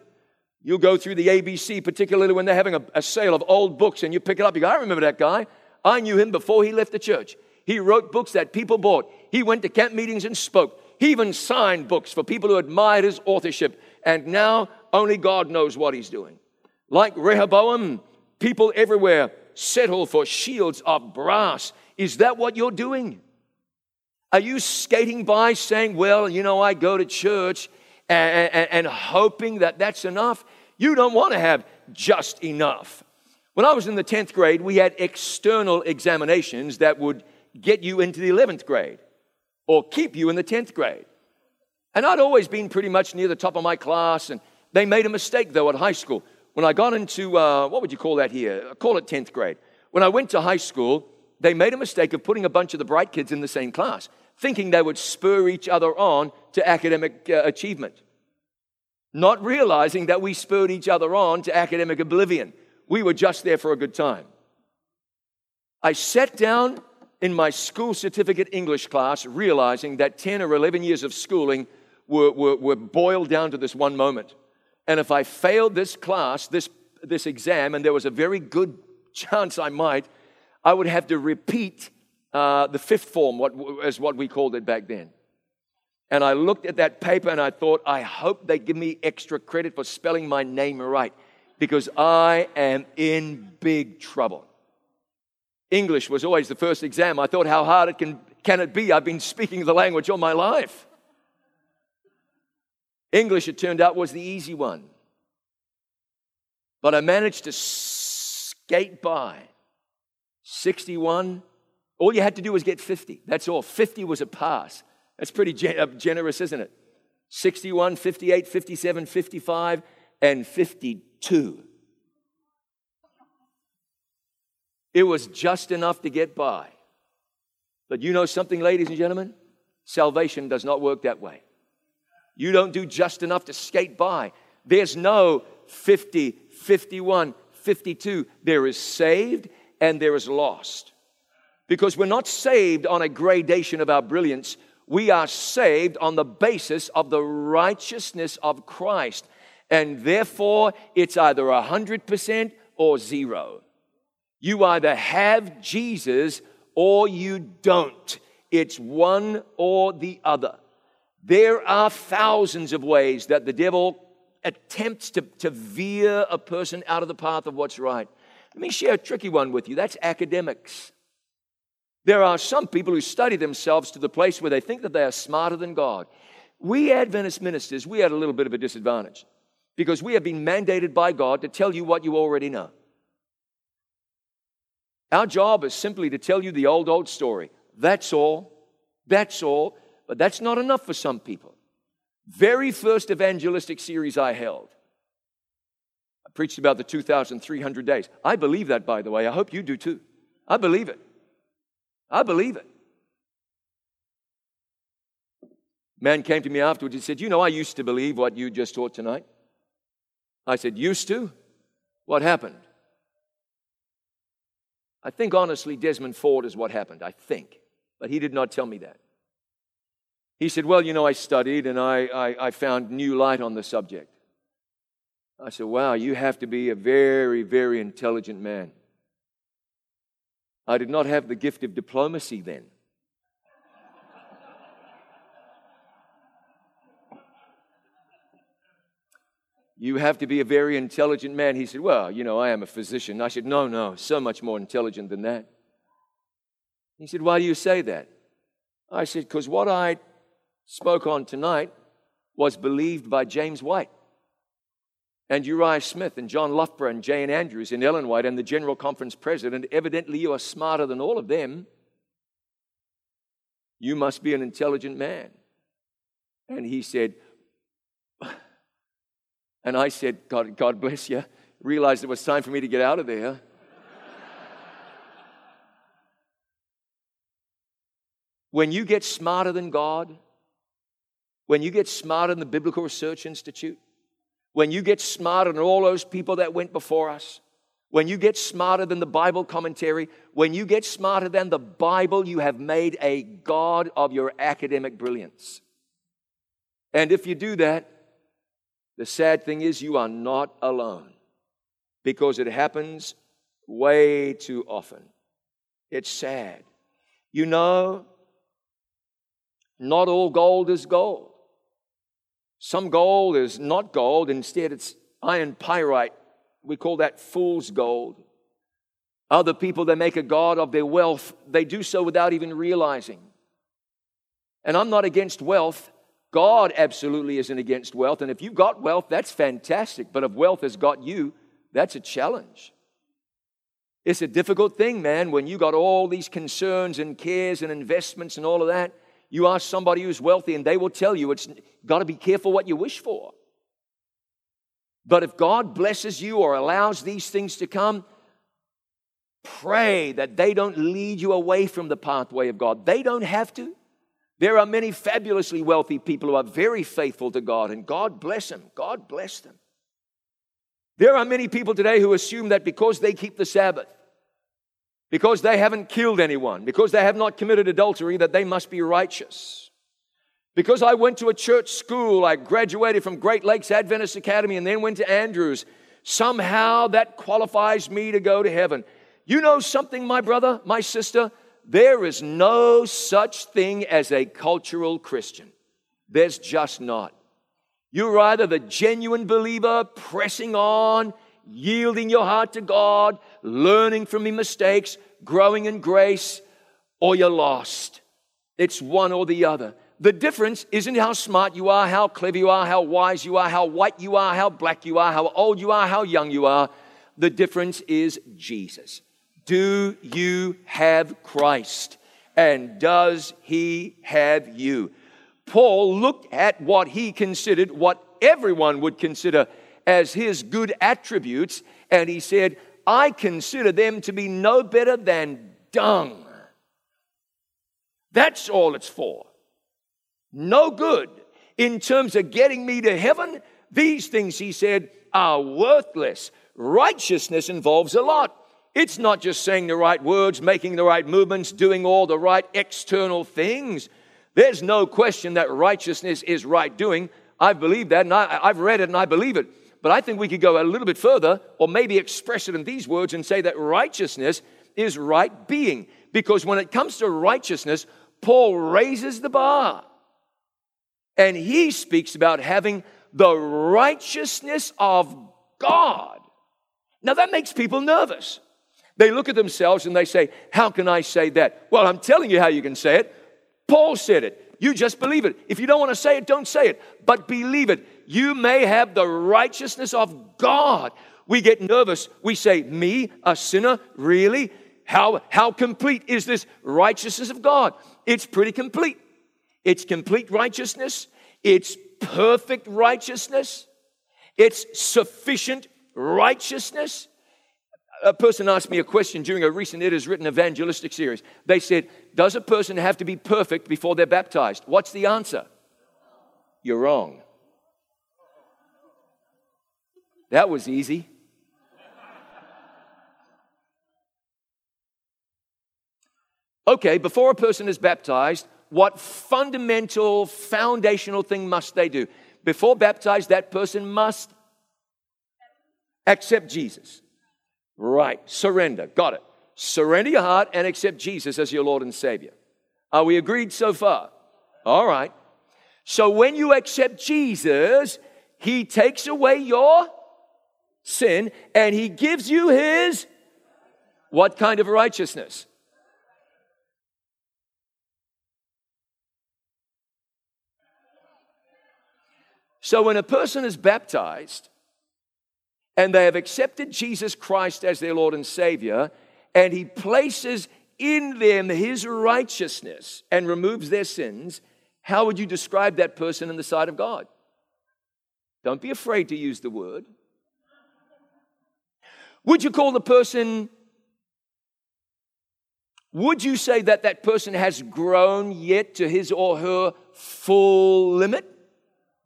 You'll go through the ABC, particularly when they're having a, a, sale of old books, and you pick it up. You go, I remember that guy. I knew him before he left the church. He wrote books that people bought. He went to camp meetings and spoke. He even signed books for people who admired his authorship. And now only God knows what he's doing. Like Rehoboam, people everywhere settle for shields of brass. Is that what you're doing? Are you skating by saying, well, you know, I go to church and, and, and hoping that that's enough? You don't want to have just enough. When I was in the 10th grade, we had external examinations that would get you into the 11th grade or keep you in the 10th grade. And I'd always been pretty much near the top of my class, and they made a mistake though at high school. When I got into, uh, what would you call that here? call it 10th grade. When I went to high school, they made a mistake of putting a bunch of the bright kids in the same class, thinking they would spur each other on to academic uh, achievement. Not realizing that we spurred each other on to academic oblivion. We were just there for a good time. I sat down in my school certificate English class, realizing that 10 or 11 years of schooling were, were, were boiled down to this one moment. And if I failed this class, this, this exam, and there was a very good chance I might, I would have to repeat uh, the fifth form, what, as what we called it back then. And I looked at that paper and I thought, I hope they give me extra credit for spelling my name right because I am in big trouble. English was always the first exam. I thought, how hard it can, can it be? I've been speaking the language all my life. English, it turned out, was the easy one. But I managed to skate by 61. All you had to do was get 50. That's all. 50 was a pass. That's pretty uh, generous, isn't it? 61, 58, 57, 55, and 52. It was just enough to get by. But you know something, ladies and gentlemen? Salvation does not work that way. You don't do just enough to skate by. There's no 50, 51, 52. There is saved and there is lost. Because we're not saved on a gradation of our brilliance, we are saved on the basis of the righteousness of Christ. And therefore, it's either 100% or zero. You either have Jesus or you don't. It's one or the other. There are thousands of ways that the devil attempts to, to veer a person out of the path of what's right. Let me share a tricky one with you. That's academics. There are some people who study themselves to the place where they think that they are smarter than God. We Adventist ministers, we had a little bit of a disadvantage because we have been mandated by God to tell you what you already know. Our job is simply to tell you the old, old story. That's all. That's all. But that's not enough for some people. Very first evangelistic series I held, I preached about the 2,300 days. I believe that, by the way. I hope you do too. I believe it. I believe it. Man came to me afterwards. He said, You know, I used to believe what you just taught tonight. I said, Used to? What happened? I think honestly, Desmond Ford is what happened. I think. But he did not tell me that. He said, Well, you know, I studied and I, I, I found new light on the subject. I said, Wow, you have to be a very, very intelligent man. I did not have the gift of diplomacy then. You have to be a very intelligent man. He said, Well, you know, I am a physician. I said, No, no, so much more intelligent than that. He said, Why do you say that? I said, Because what I spoke on tonight was believed by James White and Uriah Smith and John Loughborough and J.N. Andrews and Ellen White and the General Conference President. Evidently, you are smarter than all of them. You must be an intelligent man. And he said, and I said, God, God bless you. Realized it was time for me to get out of there. when you get smarter than God, when you get smarter than the Biblical Research Institute, when you get smarter than all those people that went before us, when you get smarter than the Bible commentary, when you get smarter than the Bible, you have made a God of your academic brilliance. And if you do that, the sad thing is, you are not alone because it happens way too often. It's sad. You know, not all gold is gold. Some gold is not gold, instead, it's iron pyrite. We call that fool's gold. Other people, they make a god of their wealth, they do so without even realizing. And I'm not against wealth. God absolutely isn't against wealth. And if you've got wealth, that's fantastic. But if wealth has got you, that's a challenge. It's a difficult thing, man, when you got all these concerns and cares and investments and all of that. You ask somebody who's wealthy, and they will tell you it's got to be careful what you wish for. But if God blesses you or allows these things to come, pray that they don't lead you away from the pathway of God. They don't have to. There are many fabulously wealthy people who are very faithful to God, and God bless them. God bless them. There are many people today who assume that because they keep the Sabbath, because they haven't killed anyone, because they have not committed adultery, that they must be righteous. Because I went to a church school, I graduated from Great Lakes Adventist Academy and then went to Andrews, somehow that qualifies me to go to heaven. You know something, my brother, my sister? There is no such thing as a cultural Christian. There's just not. You're either the genuine believer pressing on, yielding your heart to God, learning from your mistakes, growing in grace, or you're lost. It's one or the other. The difference isn't how smart you are, how clever you are, how wise you are, how white you are, how black you are, how old you are, how young you are. The difference is Jesus. Do you have Christ? And does he have you? Paul looked at what he considered, what everyone would consider as his good attributes, and he said, I consider them to be no better than dung. That's all it's for. No good. In terms of getting me to heaven, these things, he said, are worthless. Righteousness involves a lot. It's not just saying the right words, making the right movements, doing all the right external things. There's no question that righteousness is right doing. I believe that, and I, have read it and I believe it. But I think we could go a little bit further, or maybe express it in these words and say that righteousness is right being. Because when it comes to righteousness, Paul raises the bar. And he speaks about having the righteousness of God. Now that makes people nervous. They look at themselves and they say, How can I say that? Well, I'm telling you how you can say it. Paul said it. You just believe it. If you don't want to say it, don't say it, but believe it. You may have the righteousness of God. We get nervous. We say, Me, a sinner? Really? How, how complete is this righteousness of God? It's pretty complete. It's complete righteousness, it's perfect righteousness, it's sufficient righteousness a person asked me a question during a recent It Is Written evangelistic series. They said, Does a person have to be perfect before they're baptized? What's the answer? You're wrong. That was easy. Okay, before a person is baptized, what fundamental, foundational thing must they do? Before baptized, that person must accept Jesus. Right. Surrender. Got it. Surrender your heart and accept Jesus as your Lord and Savior. Are we agreed so far? All right. So when you accept Jesus, He takes away your sin and He gives you His what kind of righteousness? So when a person is baptized, and they have accepted Jesus Christ as their Lord and Savior, and He places in them His righteousness and removes their sins, how would you describe that person in the sight of God? Don't be afraid to use the word. Would you call the person, would you say that that person has grown yet to his or her full limit?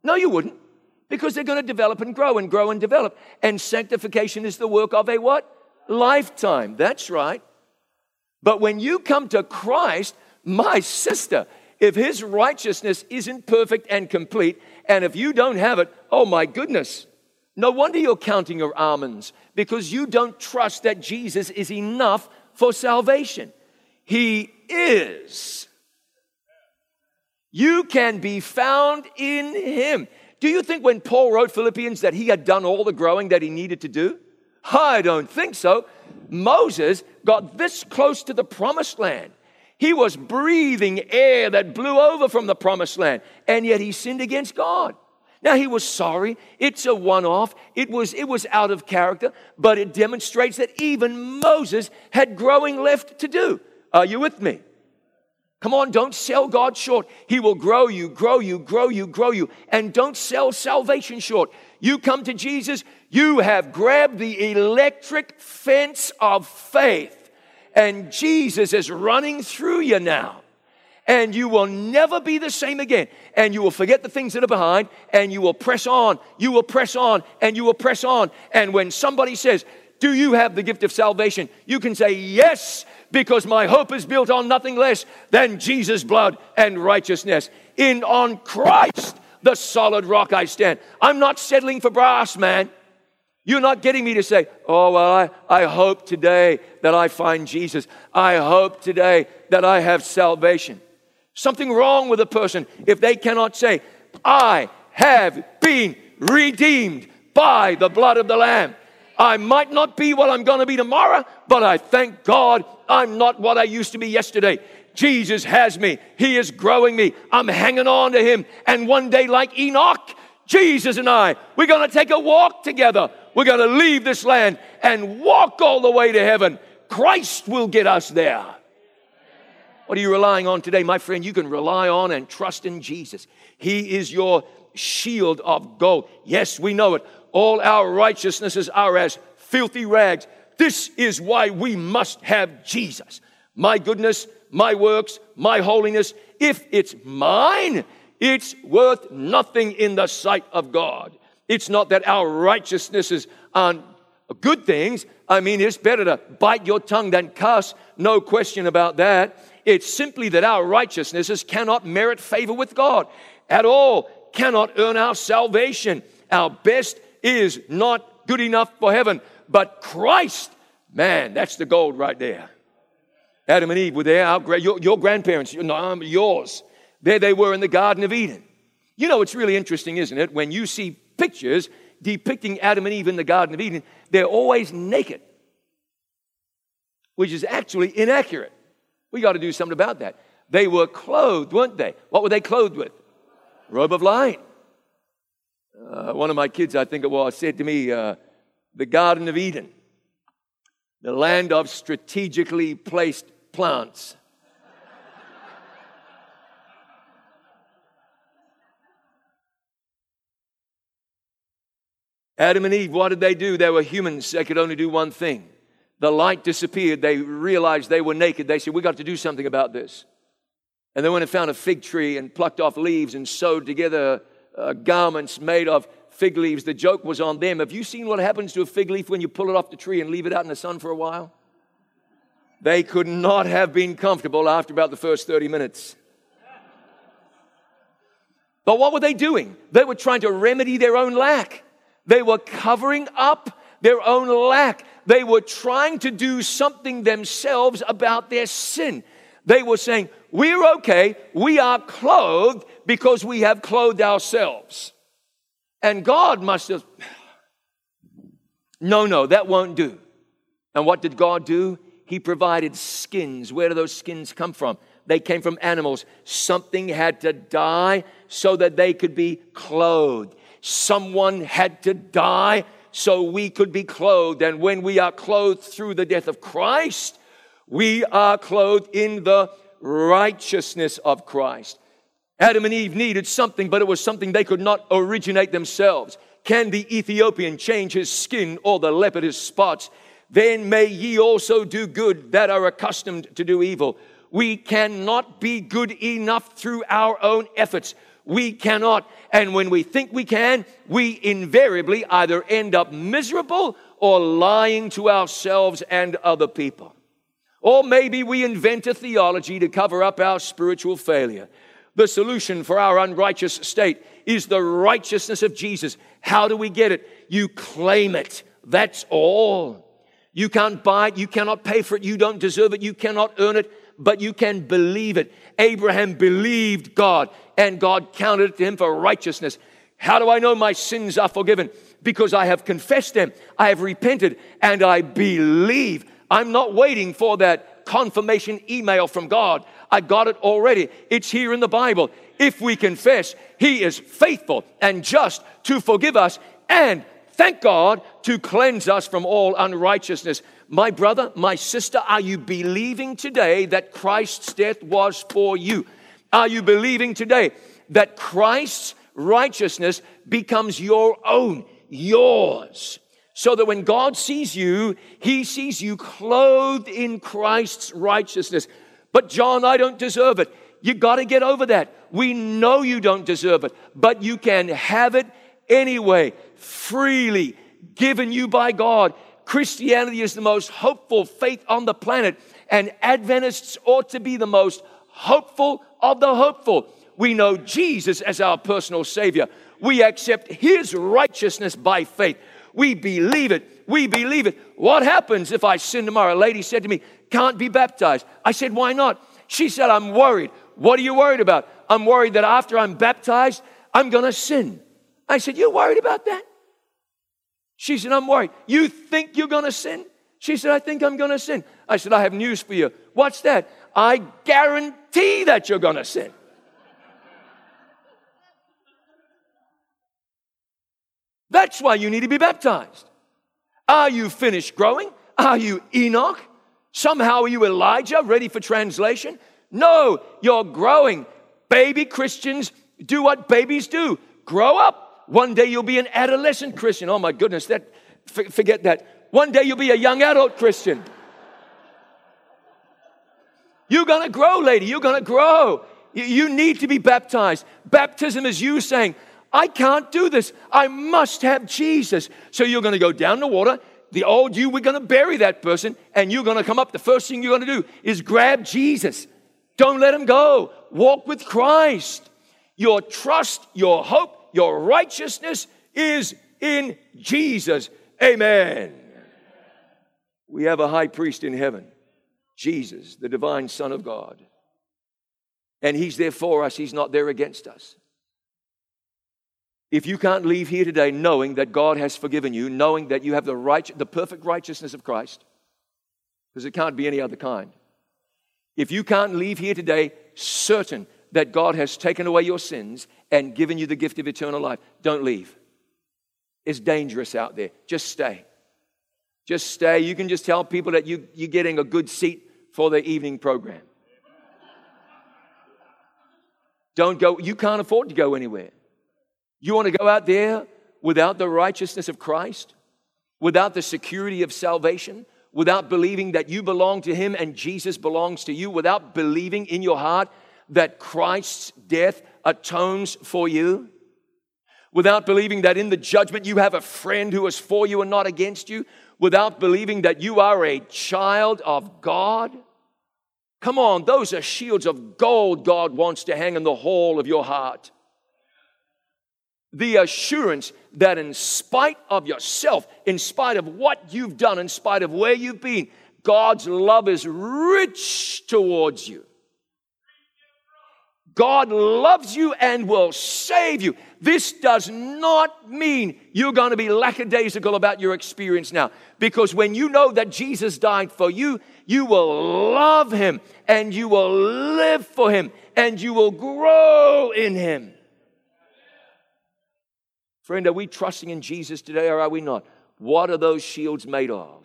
No, you wouldn't because they're going to develop and grow and grow and develop. And sanctification is the work of a what? Lifetime. That's right. But when you come to Christ, my sister, if his righteousness isn't perfect and complete, and if you don't have it, oh my goodness, no wonder you're counting your almonds because you don't trust that Jesus is enough for salvation. He is. You can be found in him. Do you think when Paul wrote Philippians that he had done all the growing that he needed to do? I don't think so. Moses got this close to the promised land. He was breathing air that blew over from the promised land, and yet he sinned against God. Now he was sorry. It's a one-off. It was it was out of character, but it demonstrates that even Moses had growing left to do. Are you with me? Come on, don't sell God short. He will grow you, grow you, grow you, grow you. And don't sell salvation short. You come to Jesus, you have grabbed the electric fence of faith, and Jesus is running through you now. And you will never be the same again. And you will forget the things that are behind, and you will press on, you will press on, and you will press on. And when somebody says, Do you have the gift of salvation? You can say, Yes, because my hope is built on nothing less than Jesus' blood and righteousness. In on Christ, the solid rock I stand. I'm not settling for brass, man. You're not getting me to say, oh, well, I, I hope today that I find Jesus. I hope today that I have salvation. Something wrong with a person if they cannot say, I have been redeemed by the blood of the Lamb. I might not be what I'm going to be tomorrow, but I thank God I'm not what I used to be yesterday. Jesus has me. He is growing me. I'm hanging on to Him. And one day, like Enoch, Jesus and I, we're going to take a walk together. We're going to leave this land and walk all the way to heaven. Christ will get us there. What are you relying on today, my friend? You can rely on and trust in Jesus. He is your shield of gold. Yes, we know it. All our righteousnesses are as filthy rags. This is why we must have Jesus. my goodness, my works, my holiness, if it's mine, it's worth nothing in the sight of God. It's not that our righteousnesses are good things. I mean, it's better to bite your tongue than cuss, no question about that. It's simply that our righteousnesses cannot merit favor with God at all, cannot earn our salvation. Our best is not good enough for heaven, but Christ, man, that's the gold right there. Adam and Eve were there, our, your, your grandparents, no, yours. There they were in the Garden of Eden. You know, it's really interesting, isn't it? When you see pictures depicting Adam and Eve in the Garden of Eden, they're always naked, which is actually inaccurate. We got to do something about that. They were clothed, weren't they? What were they clothed with? Robe of light. Uh, one of my kids, I think it was, said to me, uh, the Garden of Eden, the land of strategically placed plants. Adam and Eve, what did they do? They were humans. They could only do one thing. The light disappeared. They realized they were naked. They said, We got to do something about this. And they went and found a fig tree and plucked off leaves and sewed together uh, garments made of fig leaves. The joke was on them. Have you seen what happens to a fig leaf when you pull it off the tree and leave it out in the sun for a while? They could not have been comfortable after about the first 30 minutes. But what were they doing? They were trying to remedy their own lack. They were covering up their own lack. They were trying to do something themselves about their sin. They were saying, We're okay. We are clothed because we have clothed ourselves. And God must have, no, no, that won't do. And what did God do? He provided skins. Where do those skins come from? They came from animals. Something had to die so that they could be clothed. Someone had to die so we could be clothed. And when we are clothed through the death of Christ, we are clothed in the righteousness of Christ. Adam and Eve needed something, but it was something they could not originate themselves. Can the Ethiopian change his skin or the leopard his spots? Then may ye also do good that are accustomed to do evil. We cannot be good enough through our own efforts. We cannot. And when we think we can, we invariably either end up miserable or lying to ourselves and other people. Or maybe we invent a theology to cover up our spiritual failure. The solution for our unrighteous state is the righteousness of Jesus. How do we get it? You claim it. That's all. You can't buy it. You cannot pay for it. You don't deserve it. You cannot earn it, but you can believe it. Abraham believed God, and God counted it to him for righteousness. How do I know my sins are forgiven? Because I have confessed them, I have repented, and I believe. I'm not waiting for that confirmation email from God. I got it already. It's here in the Bible. If we confess, He is faithful and just to forgive us and, thank God, to cleanse us from all unrighteousness. My brother, my sister, are you believing today that Christ's death was for you? Are you believing today that Christ's righteousness becomes your own, yours? So that when God sees you, He sees you clothed in Christ's righteousness. But John, I don't deserve it. You got to get over that. We know you don't deserve it, but you can have it anyway, freely given you by God. Christianity is the most hopeful faith on the planet, and Adventists ought to be the most hopeful of the hopeful. We know Jesus as our personal Savior. We accept His righteousness by faith. We believe it. We believe it. What happens if I sin tomorrow? A lady said to me, Can't be baptized. I said, Why not? She said, I'm worried. What are you worried about? I'm worried that after I'm baptized, I'm going to sin. I said, You're worried about that? She said, I'm worried. You think you're going to sin? She said, I think I'm going to sin. I said, I have news for you. What's that? I guarantee that you're going to sin. That's why you need to be baptized. Are you finished growing? Are you Enoch? Somehow are you Elijah, ready for translation? No, you're growing. Baby Christians do what babies do grow up. One day you'll be an adolescent Christian. Oh my goodness, that forget that. One day you'll be a young adult Christian. You're to grow, lady. You're to grow. You need to be baptized. Baptism is you saying, I can't do this. I must have Jesus. So you're going to go down the water. The old you, we're going to bury that person, and you're going to come up. The first thing you're going to do is grab Jesus. Don't let him go. Walk with Christ. Your trust, your hope, your righteousness is in Jesus. Amen. We have a high priest in heaven, Jesus, the divine Son of God. And he's there for us, he's not there against us. If you can't leave here today knowing that God has forgiven you, knowing that you have the, right, the perfect righteousness of Christ, because it can't be any other kind. If you can't leave here today certain that God has taken away your sins and given you the gift of eternal life, don't leave. It's dangerous out there. Just stay. Just stay. You can just tell people that you, you're getting a good seat for the evening program. Don't go, you can't afford to go anywhere. You want to go out there without the righteousness of Christ, without the security of salvation, without believing that you belong to Him and Jesus belongs to you, without believing in your heart that Christ's death atones for you, without believing that in the judgment you have a friend who is for you and not against you, without believing that you are a child of God. Come on, those are shields of gold God wants to hang in the hall of your heart. The assurance that, in spite of yourself, in spite of what you've done, in spite of where you've been, God's love is rich towards you. God loves you and will save you. This does not mean you're going to be lackadaisical about your experience now. Because when you know that Jesus died for you, you will love him and you will live for him and you will grow in him. Friend, are we trusting in Jesus today or are we not? What are those shields made of?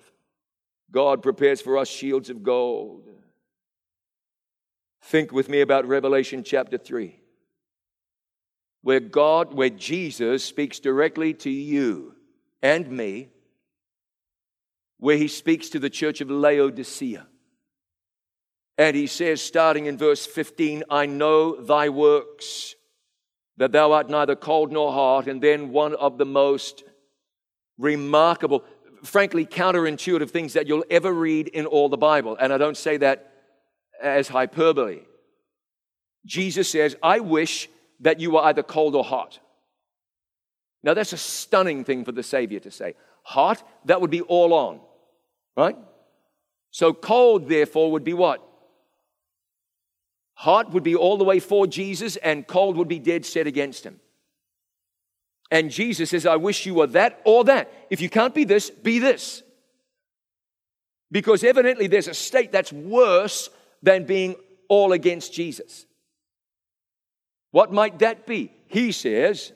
God prepares for us shields of gold. Think with me about Revelation chapter 3, where God, where Jesus speaks directly to you and me, where he speaks to the church of Laodicea. And he says, starting in verse 15, I know thy works, that thou art neither cold nor hot. And then one of the most remarkable, frankly, counterintuitive things that you'll ever read in all the Bible. And I don't say that as hyperbole. Jesus says, I wish that you were either cold or hot. Now, that's a stunning thing for the Savior to say. Hot, that would be all on, right? So, cold, therefore, would be what? Hot would be all the way for Jesus, and cold would be dead set against him. And Jesus says, I wish you were that or that. If you can't be this, be this. Because evidently there's a state that's worse than being all against Jesus. What might that be? He says,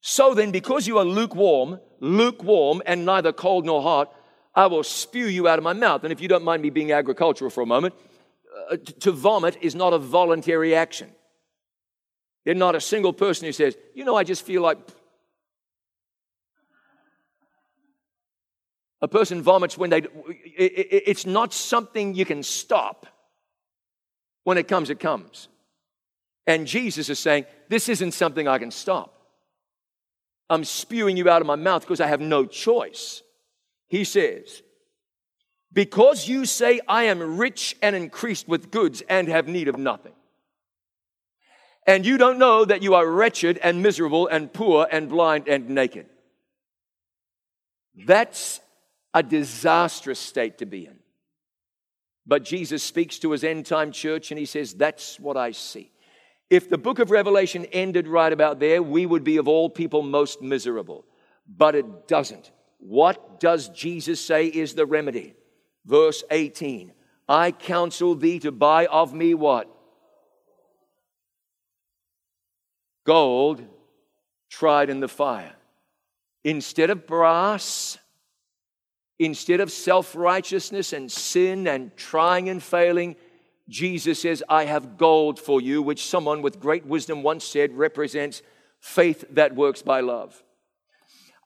So then, because you are lukewarm, lukewarm, and neither cold nor hot, I will spew you out of my mouth. And if you don't mind me being agricultural for a moment, uh, to vomit is not a voluntary action. There's not a single person who says, You know, I just feel like. A person vomits when they. It's not something you can stop. When it comes, it comes. And Jesus is saying, This isn't something I can stop. I'm spewing you out of my mouth because I have no choice. He says, Because you say, I am rich and increased with goods and have need of nothing. And you don't know that you are wretched and miserable and poor and blind and naked. That's a disastrous state to be in. But Jesus speaks to his end time church and he says, That's what I see. If the book of Revelation ended right about there, we would be of all people most miserable. But it doesn't. What does Jesus say is the remedy? Verse 18 I counsel thee to buy of me what? Gold tried in the fire. Instead of brass, Instead of self righteousness and sin and trying and failing, Jesus says, I have gold for you, which someone with great wisdom once said represents faith that works by love.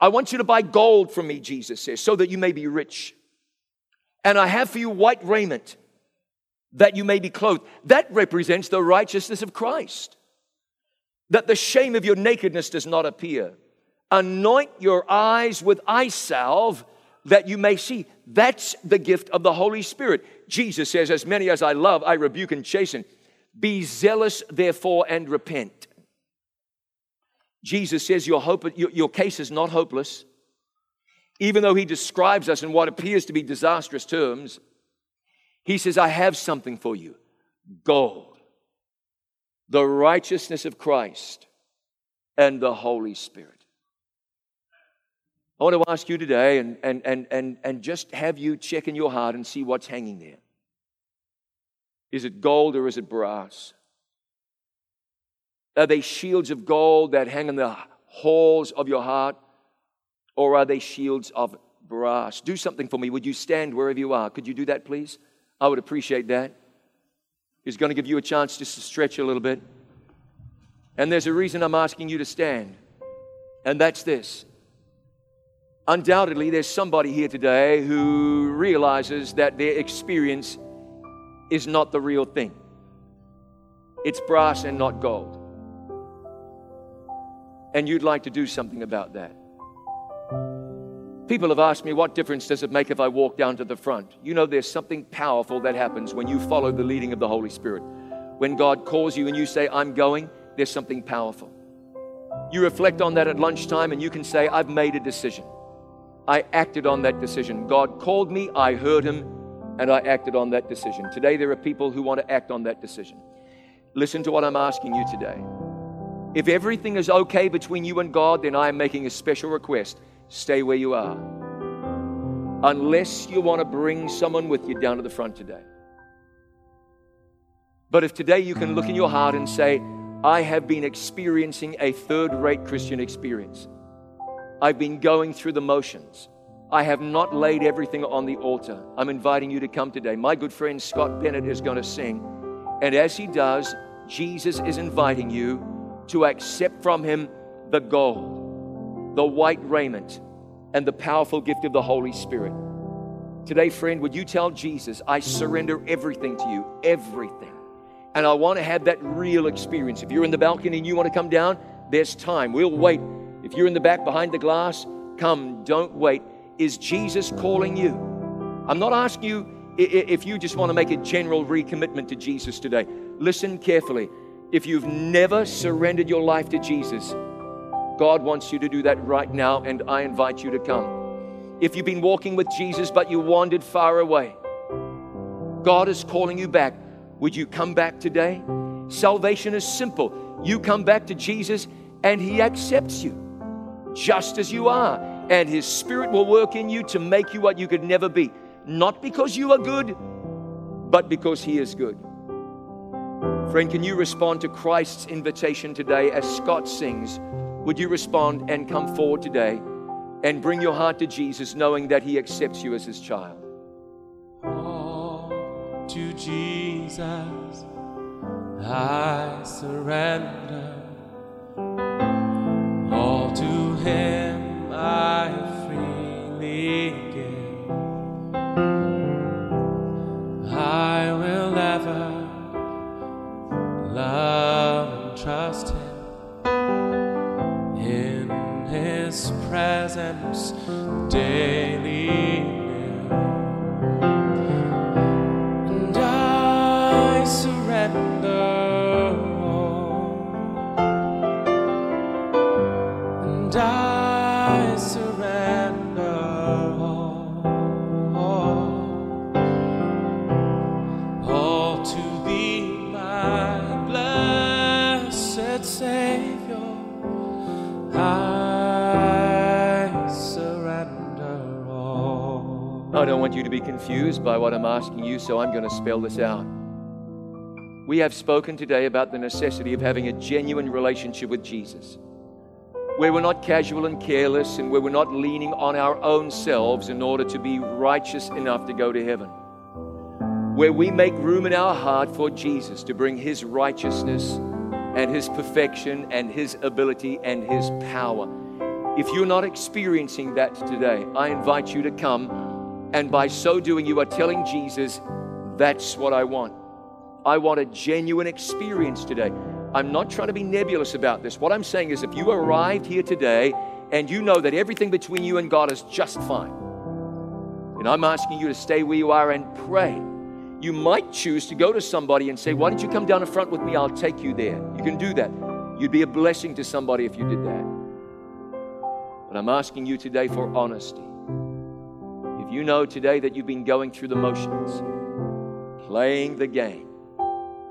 I want you to buy gold from me, Jesus says, so that you may be rich. And I have for you white raiment, that you may be clothed. That represents the righteousness of Christ. That the shame of your nakedness does not appear. Anoint your eyes with eye salve that you may see. That's the gift of the Holy Spirit. Jesus says, As many as I love, I rebuke and chasten. Be zealous, therefore, and repent. Jesus says, Your, hope, your, your case is not hopeless. Even though he describes us in what appears to be disastrous terms, he says, I have something for you gold, the righteousness of Christ, and the Holy Spirit. I want to ask you today and, and, and, and, and just have you check in your heart and see what's hanging there. Is it gold or is it brass? Are they shields of gold that hang in the halls of your heart? Or are they shields of brass? Do something for me. Would you stand wherever you are? Could you do that, please? I would appreciate that. He's going to give you a chance just to stretch a little bit. And there's a reason I'm asking you to stand, and that's this. Undoubtedly, there's somebody here today who realizes that their experience is not the real thing. It's brass and not gold. And you'd like to do something about that. People have asked me, what difference does it make if I walk down to the front? You know, there's something powerful that happens when you follow the leading of the Holy Spirit. When God calls you and you say, I'm going, there's something powerful. You reflect on that at lunchtime and you can say, I've made a decision. I acted on that decision. God called me, I heard Him, and I acted on that decision. Today, there are people who want to act on that decision. Listen to what I'm asking you today. If everything is okay between you and God, then I am making a special request stay where you are. Unless you want to bring someone with you down to the front today. But if today you can look in your heart and say, I have been experiencing a third rate Christian experience. I've been going through the motions. I have not laid everything on the altar. I'm inviting you to come today. My good friend Scott Bennett is going to sing. And as he does, Jesus is inviting you to accept from him the gold the white raiment, and the powerful gift of the Holy Spirit. Today, friend, would you tell Jesus, I surrender everything to you, everything. And I want to have that real experience. If you're in the balcony and you want to come down, there's time. We'll wait. If you're in the back behind the glass, come, don't wait. Is Jesus calling you? I'm not asking you if you just want to make a general recommitment to Jesus today. Listen carefully. If you've never surrendered your life to Jesus, God wants you to do that right now, and I invite you to come. If you've been walking with Jesus but you wandered far away, God is calling you back. Would you come back today? Salvation is simple. You come back to Jesus, and He accepts you just as you are, and His Spirit will work in you to make you what you could never be. Not because you are good, but because He is good. Friend, can you respond to Christ's invitation today as Scott sings? Would you respond and come forward today and bring your heart to Jesus, knowing that He accepts you as His child? All to Jesus I surrender. All to Him I freely give. I will ever love and trust Him. Presence daily want you to be confused by what I'm asking you, so I'm going to spell this out. We have spoken today about the necessity of having a genuine relationship with Jesus, where we're not casual and careless and where we're not leaning on our own selves in order to be righteous enough to go to heaven, where we make room in our heart for Jesus to bring His righteousness and His perfection and His ability and His power. If you're not experiencing that today, I invite you to come and by so doing, you are telling Jesus, That's what I want. I want a genuine experience today. I'm not trying to be nebulous about this. What I'm saying is, if you arrived here today and you know that everything between you and God is just fine, and I'm asking you to stay where you are and pray. You might choose to go to somebody and say, Why don't you come down the front with me? I'll take you there. You can do that. You'd be a blessing to somebody if you did that. But I'm asking you today for honesty. You know today that you've been going through the motions, playing the game,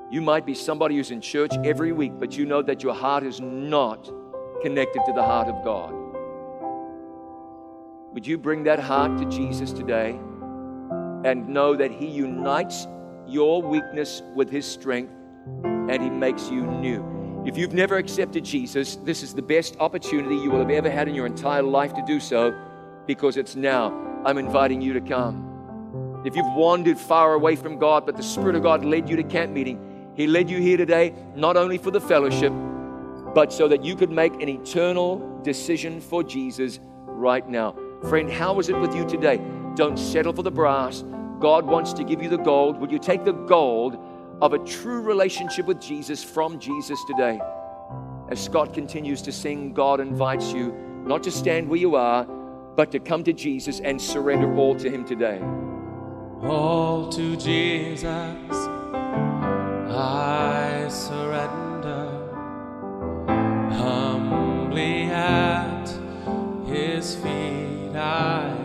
you might be somebody who's in church every week, but you know that your heart is not connected to the heart of God. Would you bring that heart to Jesus today and know that He unites your weakness with His strength and He makes you new? If you've never accepted Jesus, this is the best opportunity you will have ever had in your entire life to do so because it's now. I'm inviting you to come. If you've wandered far away from God, but the Spirit of God led you to camp meeting, He led you here today not only for the fellowship, but so that you could make an eternal decision for Jesus right now. Friend, how is it with you today? Don't settle for the brass. God wants to give you the gold. Will you take the gold of a true relationship with Jesus from Jesus today? As Scott continues to sing, God invites you not to stand where you are, but to come to Jesus and surrender all to Him today. All to Jesus I surrender humbly at His feet. I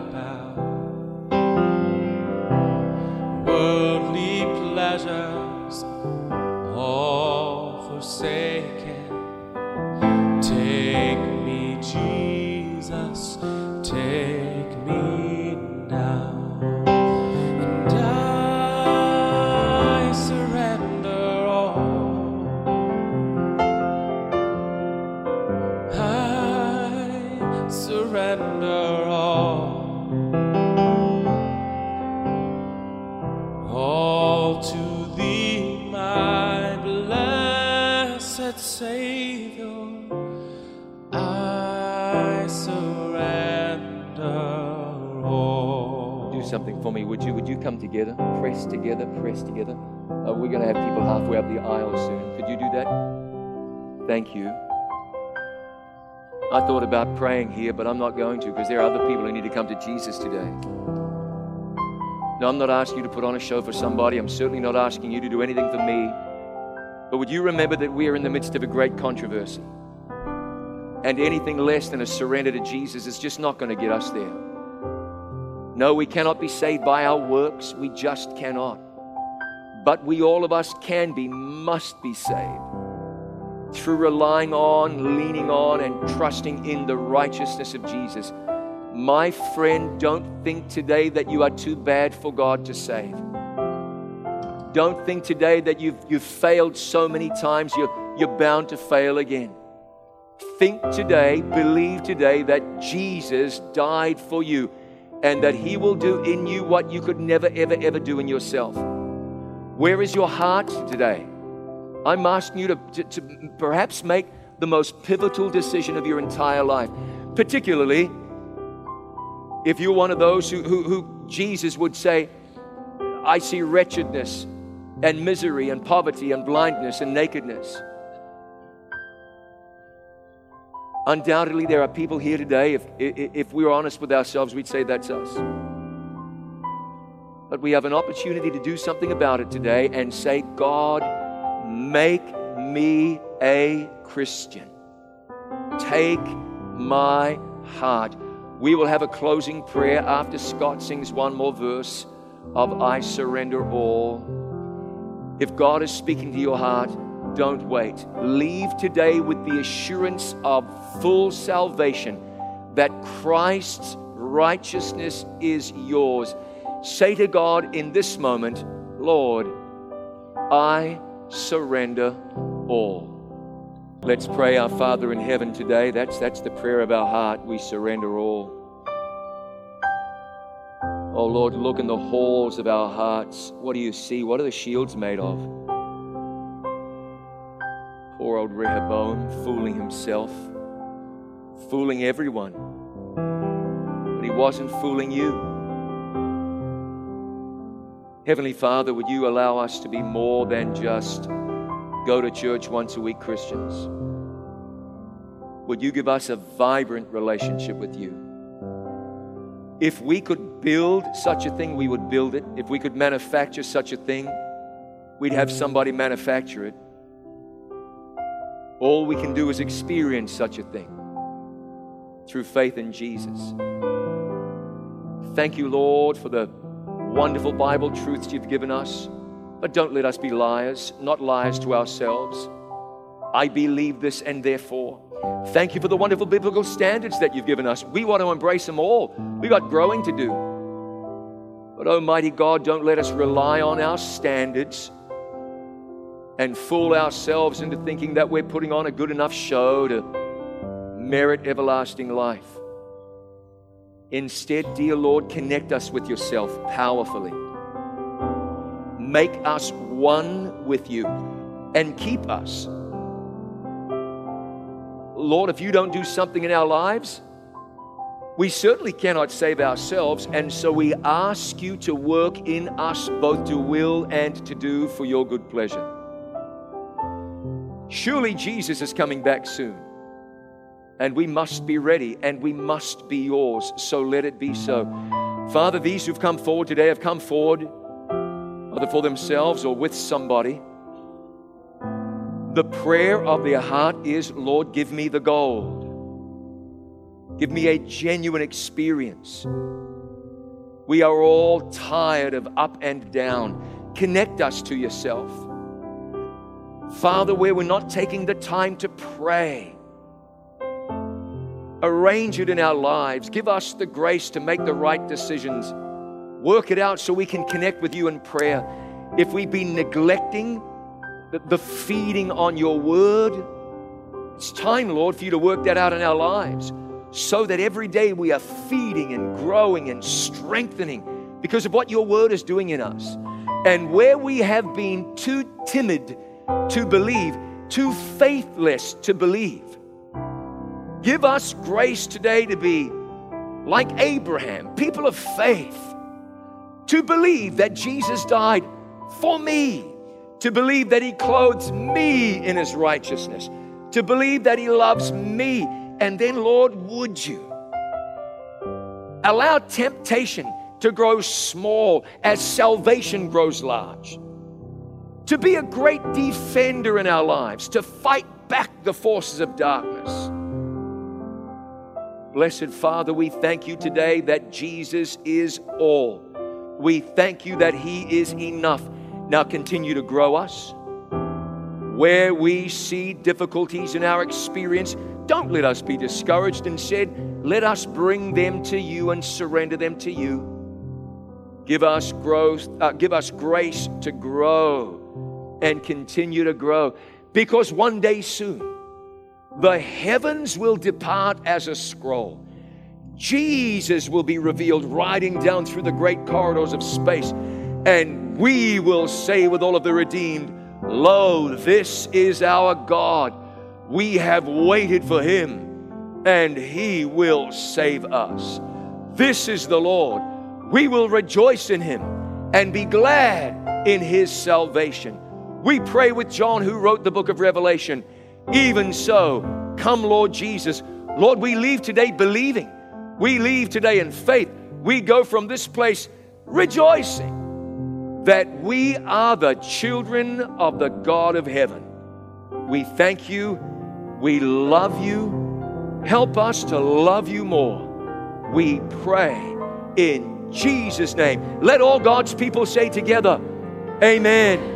would you? Would you come together? Press together, press together. Uh, we're going to have people halfway up the aisle soon. Could you do that? Thank you. I thought about praying here, but I'm not going to because there are other people who need to come to Jesus today. No, I'm not asking you to put on a show for somebody. I'm certainly not asking you to do anything for me. But would you remember that we are in the midst of a great controversy? And anything less than a surrender to Jesus is just not going to get us there. No, we cannot be saved by our works. We just cannot. But we, all of us, can be, must be saved through relying on, leaning on, and trusting in the righteousness of Jesus. My friend, don't think today that you are too bad for God to save. Don't think today that you've, you've failed so many times, you're, you're bound to fail again. Think today, believe today that Jesus died for you and that He will do in you what you could never, ever, ever do in yourself. Where is your heart today? I'm asking you to, to, to perhaps make the most pivotal decision of your entire life, particularly if you're one of those who, who, who Jesus would say, I see wretchedness and misery and poverty and blindness and nakedness. Undoubtedly, there are people here today, if, if, we were honest with ourselves, we'd say that's us. But we have an opportunity to do something about it today and say, God, make me a Christian. Take my heart. We will have a closing prayer after Scott sings one more verse of I surrender all. If God is speaking to your heart, don't wait. Leave today with the assurance of full salvation that Christ's righteousness is yours. Say to God in this moment, Lord, I surrender all. Let's pray our Father in heaven today. That's, that's the prayer of our heart. We surrender all. Oh Lord, look in the halls of our hearts. What do you see? What are the shields made of? Poor old Rehoboam fooling himself, fooling everyone. But he wasn't fooling you. Heavenly Father, would you allow us to be more than just go to church once a week Christians? Would you give us a vibrant relationship with you? If we could build such a thing, we would build it. If we could manufacture such a thing, we'd have somebody manufacture it. All we can do is experience such a thing through faith in Jesus. Thank you, Lord, for the wonderful Bible truths you've given us. But don't let us be liars, not liars to ourselves. I believe this and therefore. Thank you for the wonderful biblical standards that you've given us. We want to embrace them all. We've got growing to do. But Almighty God, don't let us rely on our standards and fool ourselves into thinking that we're putting on a good enough show to merit everlasting life. Instead, dear Lord, connect us with yourself powerfully. Make us one with you and keep us. Lord, if you don't do something in our lives, we certainly cannot save ourselves, and so we ask you to work in us both to will and to do for your good pleasure. Surely Jesus is coming back soon. And we must be ready and we must be yours. So let it be so. Father, these who've come forward today have come forward, either for themselves or with somebody. The prayer of their heart is Lord, give me the gold. Give me a genuine experience. We are all tired of up and down. Connect us to yourself. Father, where we're not taking the time to pray, Arrange it in our lives. Give us the grace to make the right decisions. Work it out so we can connect with you in prayer. If we've been neglecting the, feeding on your word, it's time, Lord, for you to work that out in our lives so that every day we are feeding and growing and strengthening because of what your word is doing in us. And where we have been too timid to believe, too faithless to believe, Give us grace today to be like Abraham, people of faith, to believe that Jesus died for me, to believe that he clothes me in his righteousness, to believe that he loves me. And then, Lord, would you allow temptation to grow small as salvation grows large? To be a great defender in our lives, to fight back the forces of darkness Blessed Father, we thank you today that Jesus is all. We thank you that He is enough. Now continue to grow us. Where we see difficulties in our experience, don't let us be discouraged. Instead, let us bring them to you and surrender them to you. Give us growth, uh, give us grace to grow and continue to grow. Because one day soon, the heavens will depart as a scroll. Jesus will be revealed riding down through the great corridors of space. And we will say with all of the redeemed, Lo, this is our God. We have waited for him, and he will save us. This is the Lord. We will rejoice in him and be glad in his salvation. We pray with John, who wrote the book of Revelation. Even so, come, Lord Jesus. Lord, we leave today believing. We leave today in faith. We go from this place rejoicing that we are the children of the God of heaven. We thank you. We love you. Help us to love you more. We pray in Jesus' name. Let all God's people say together, Amen.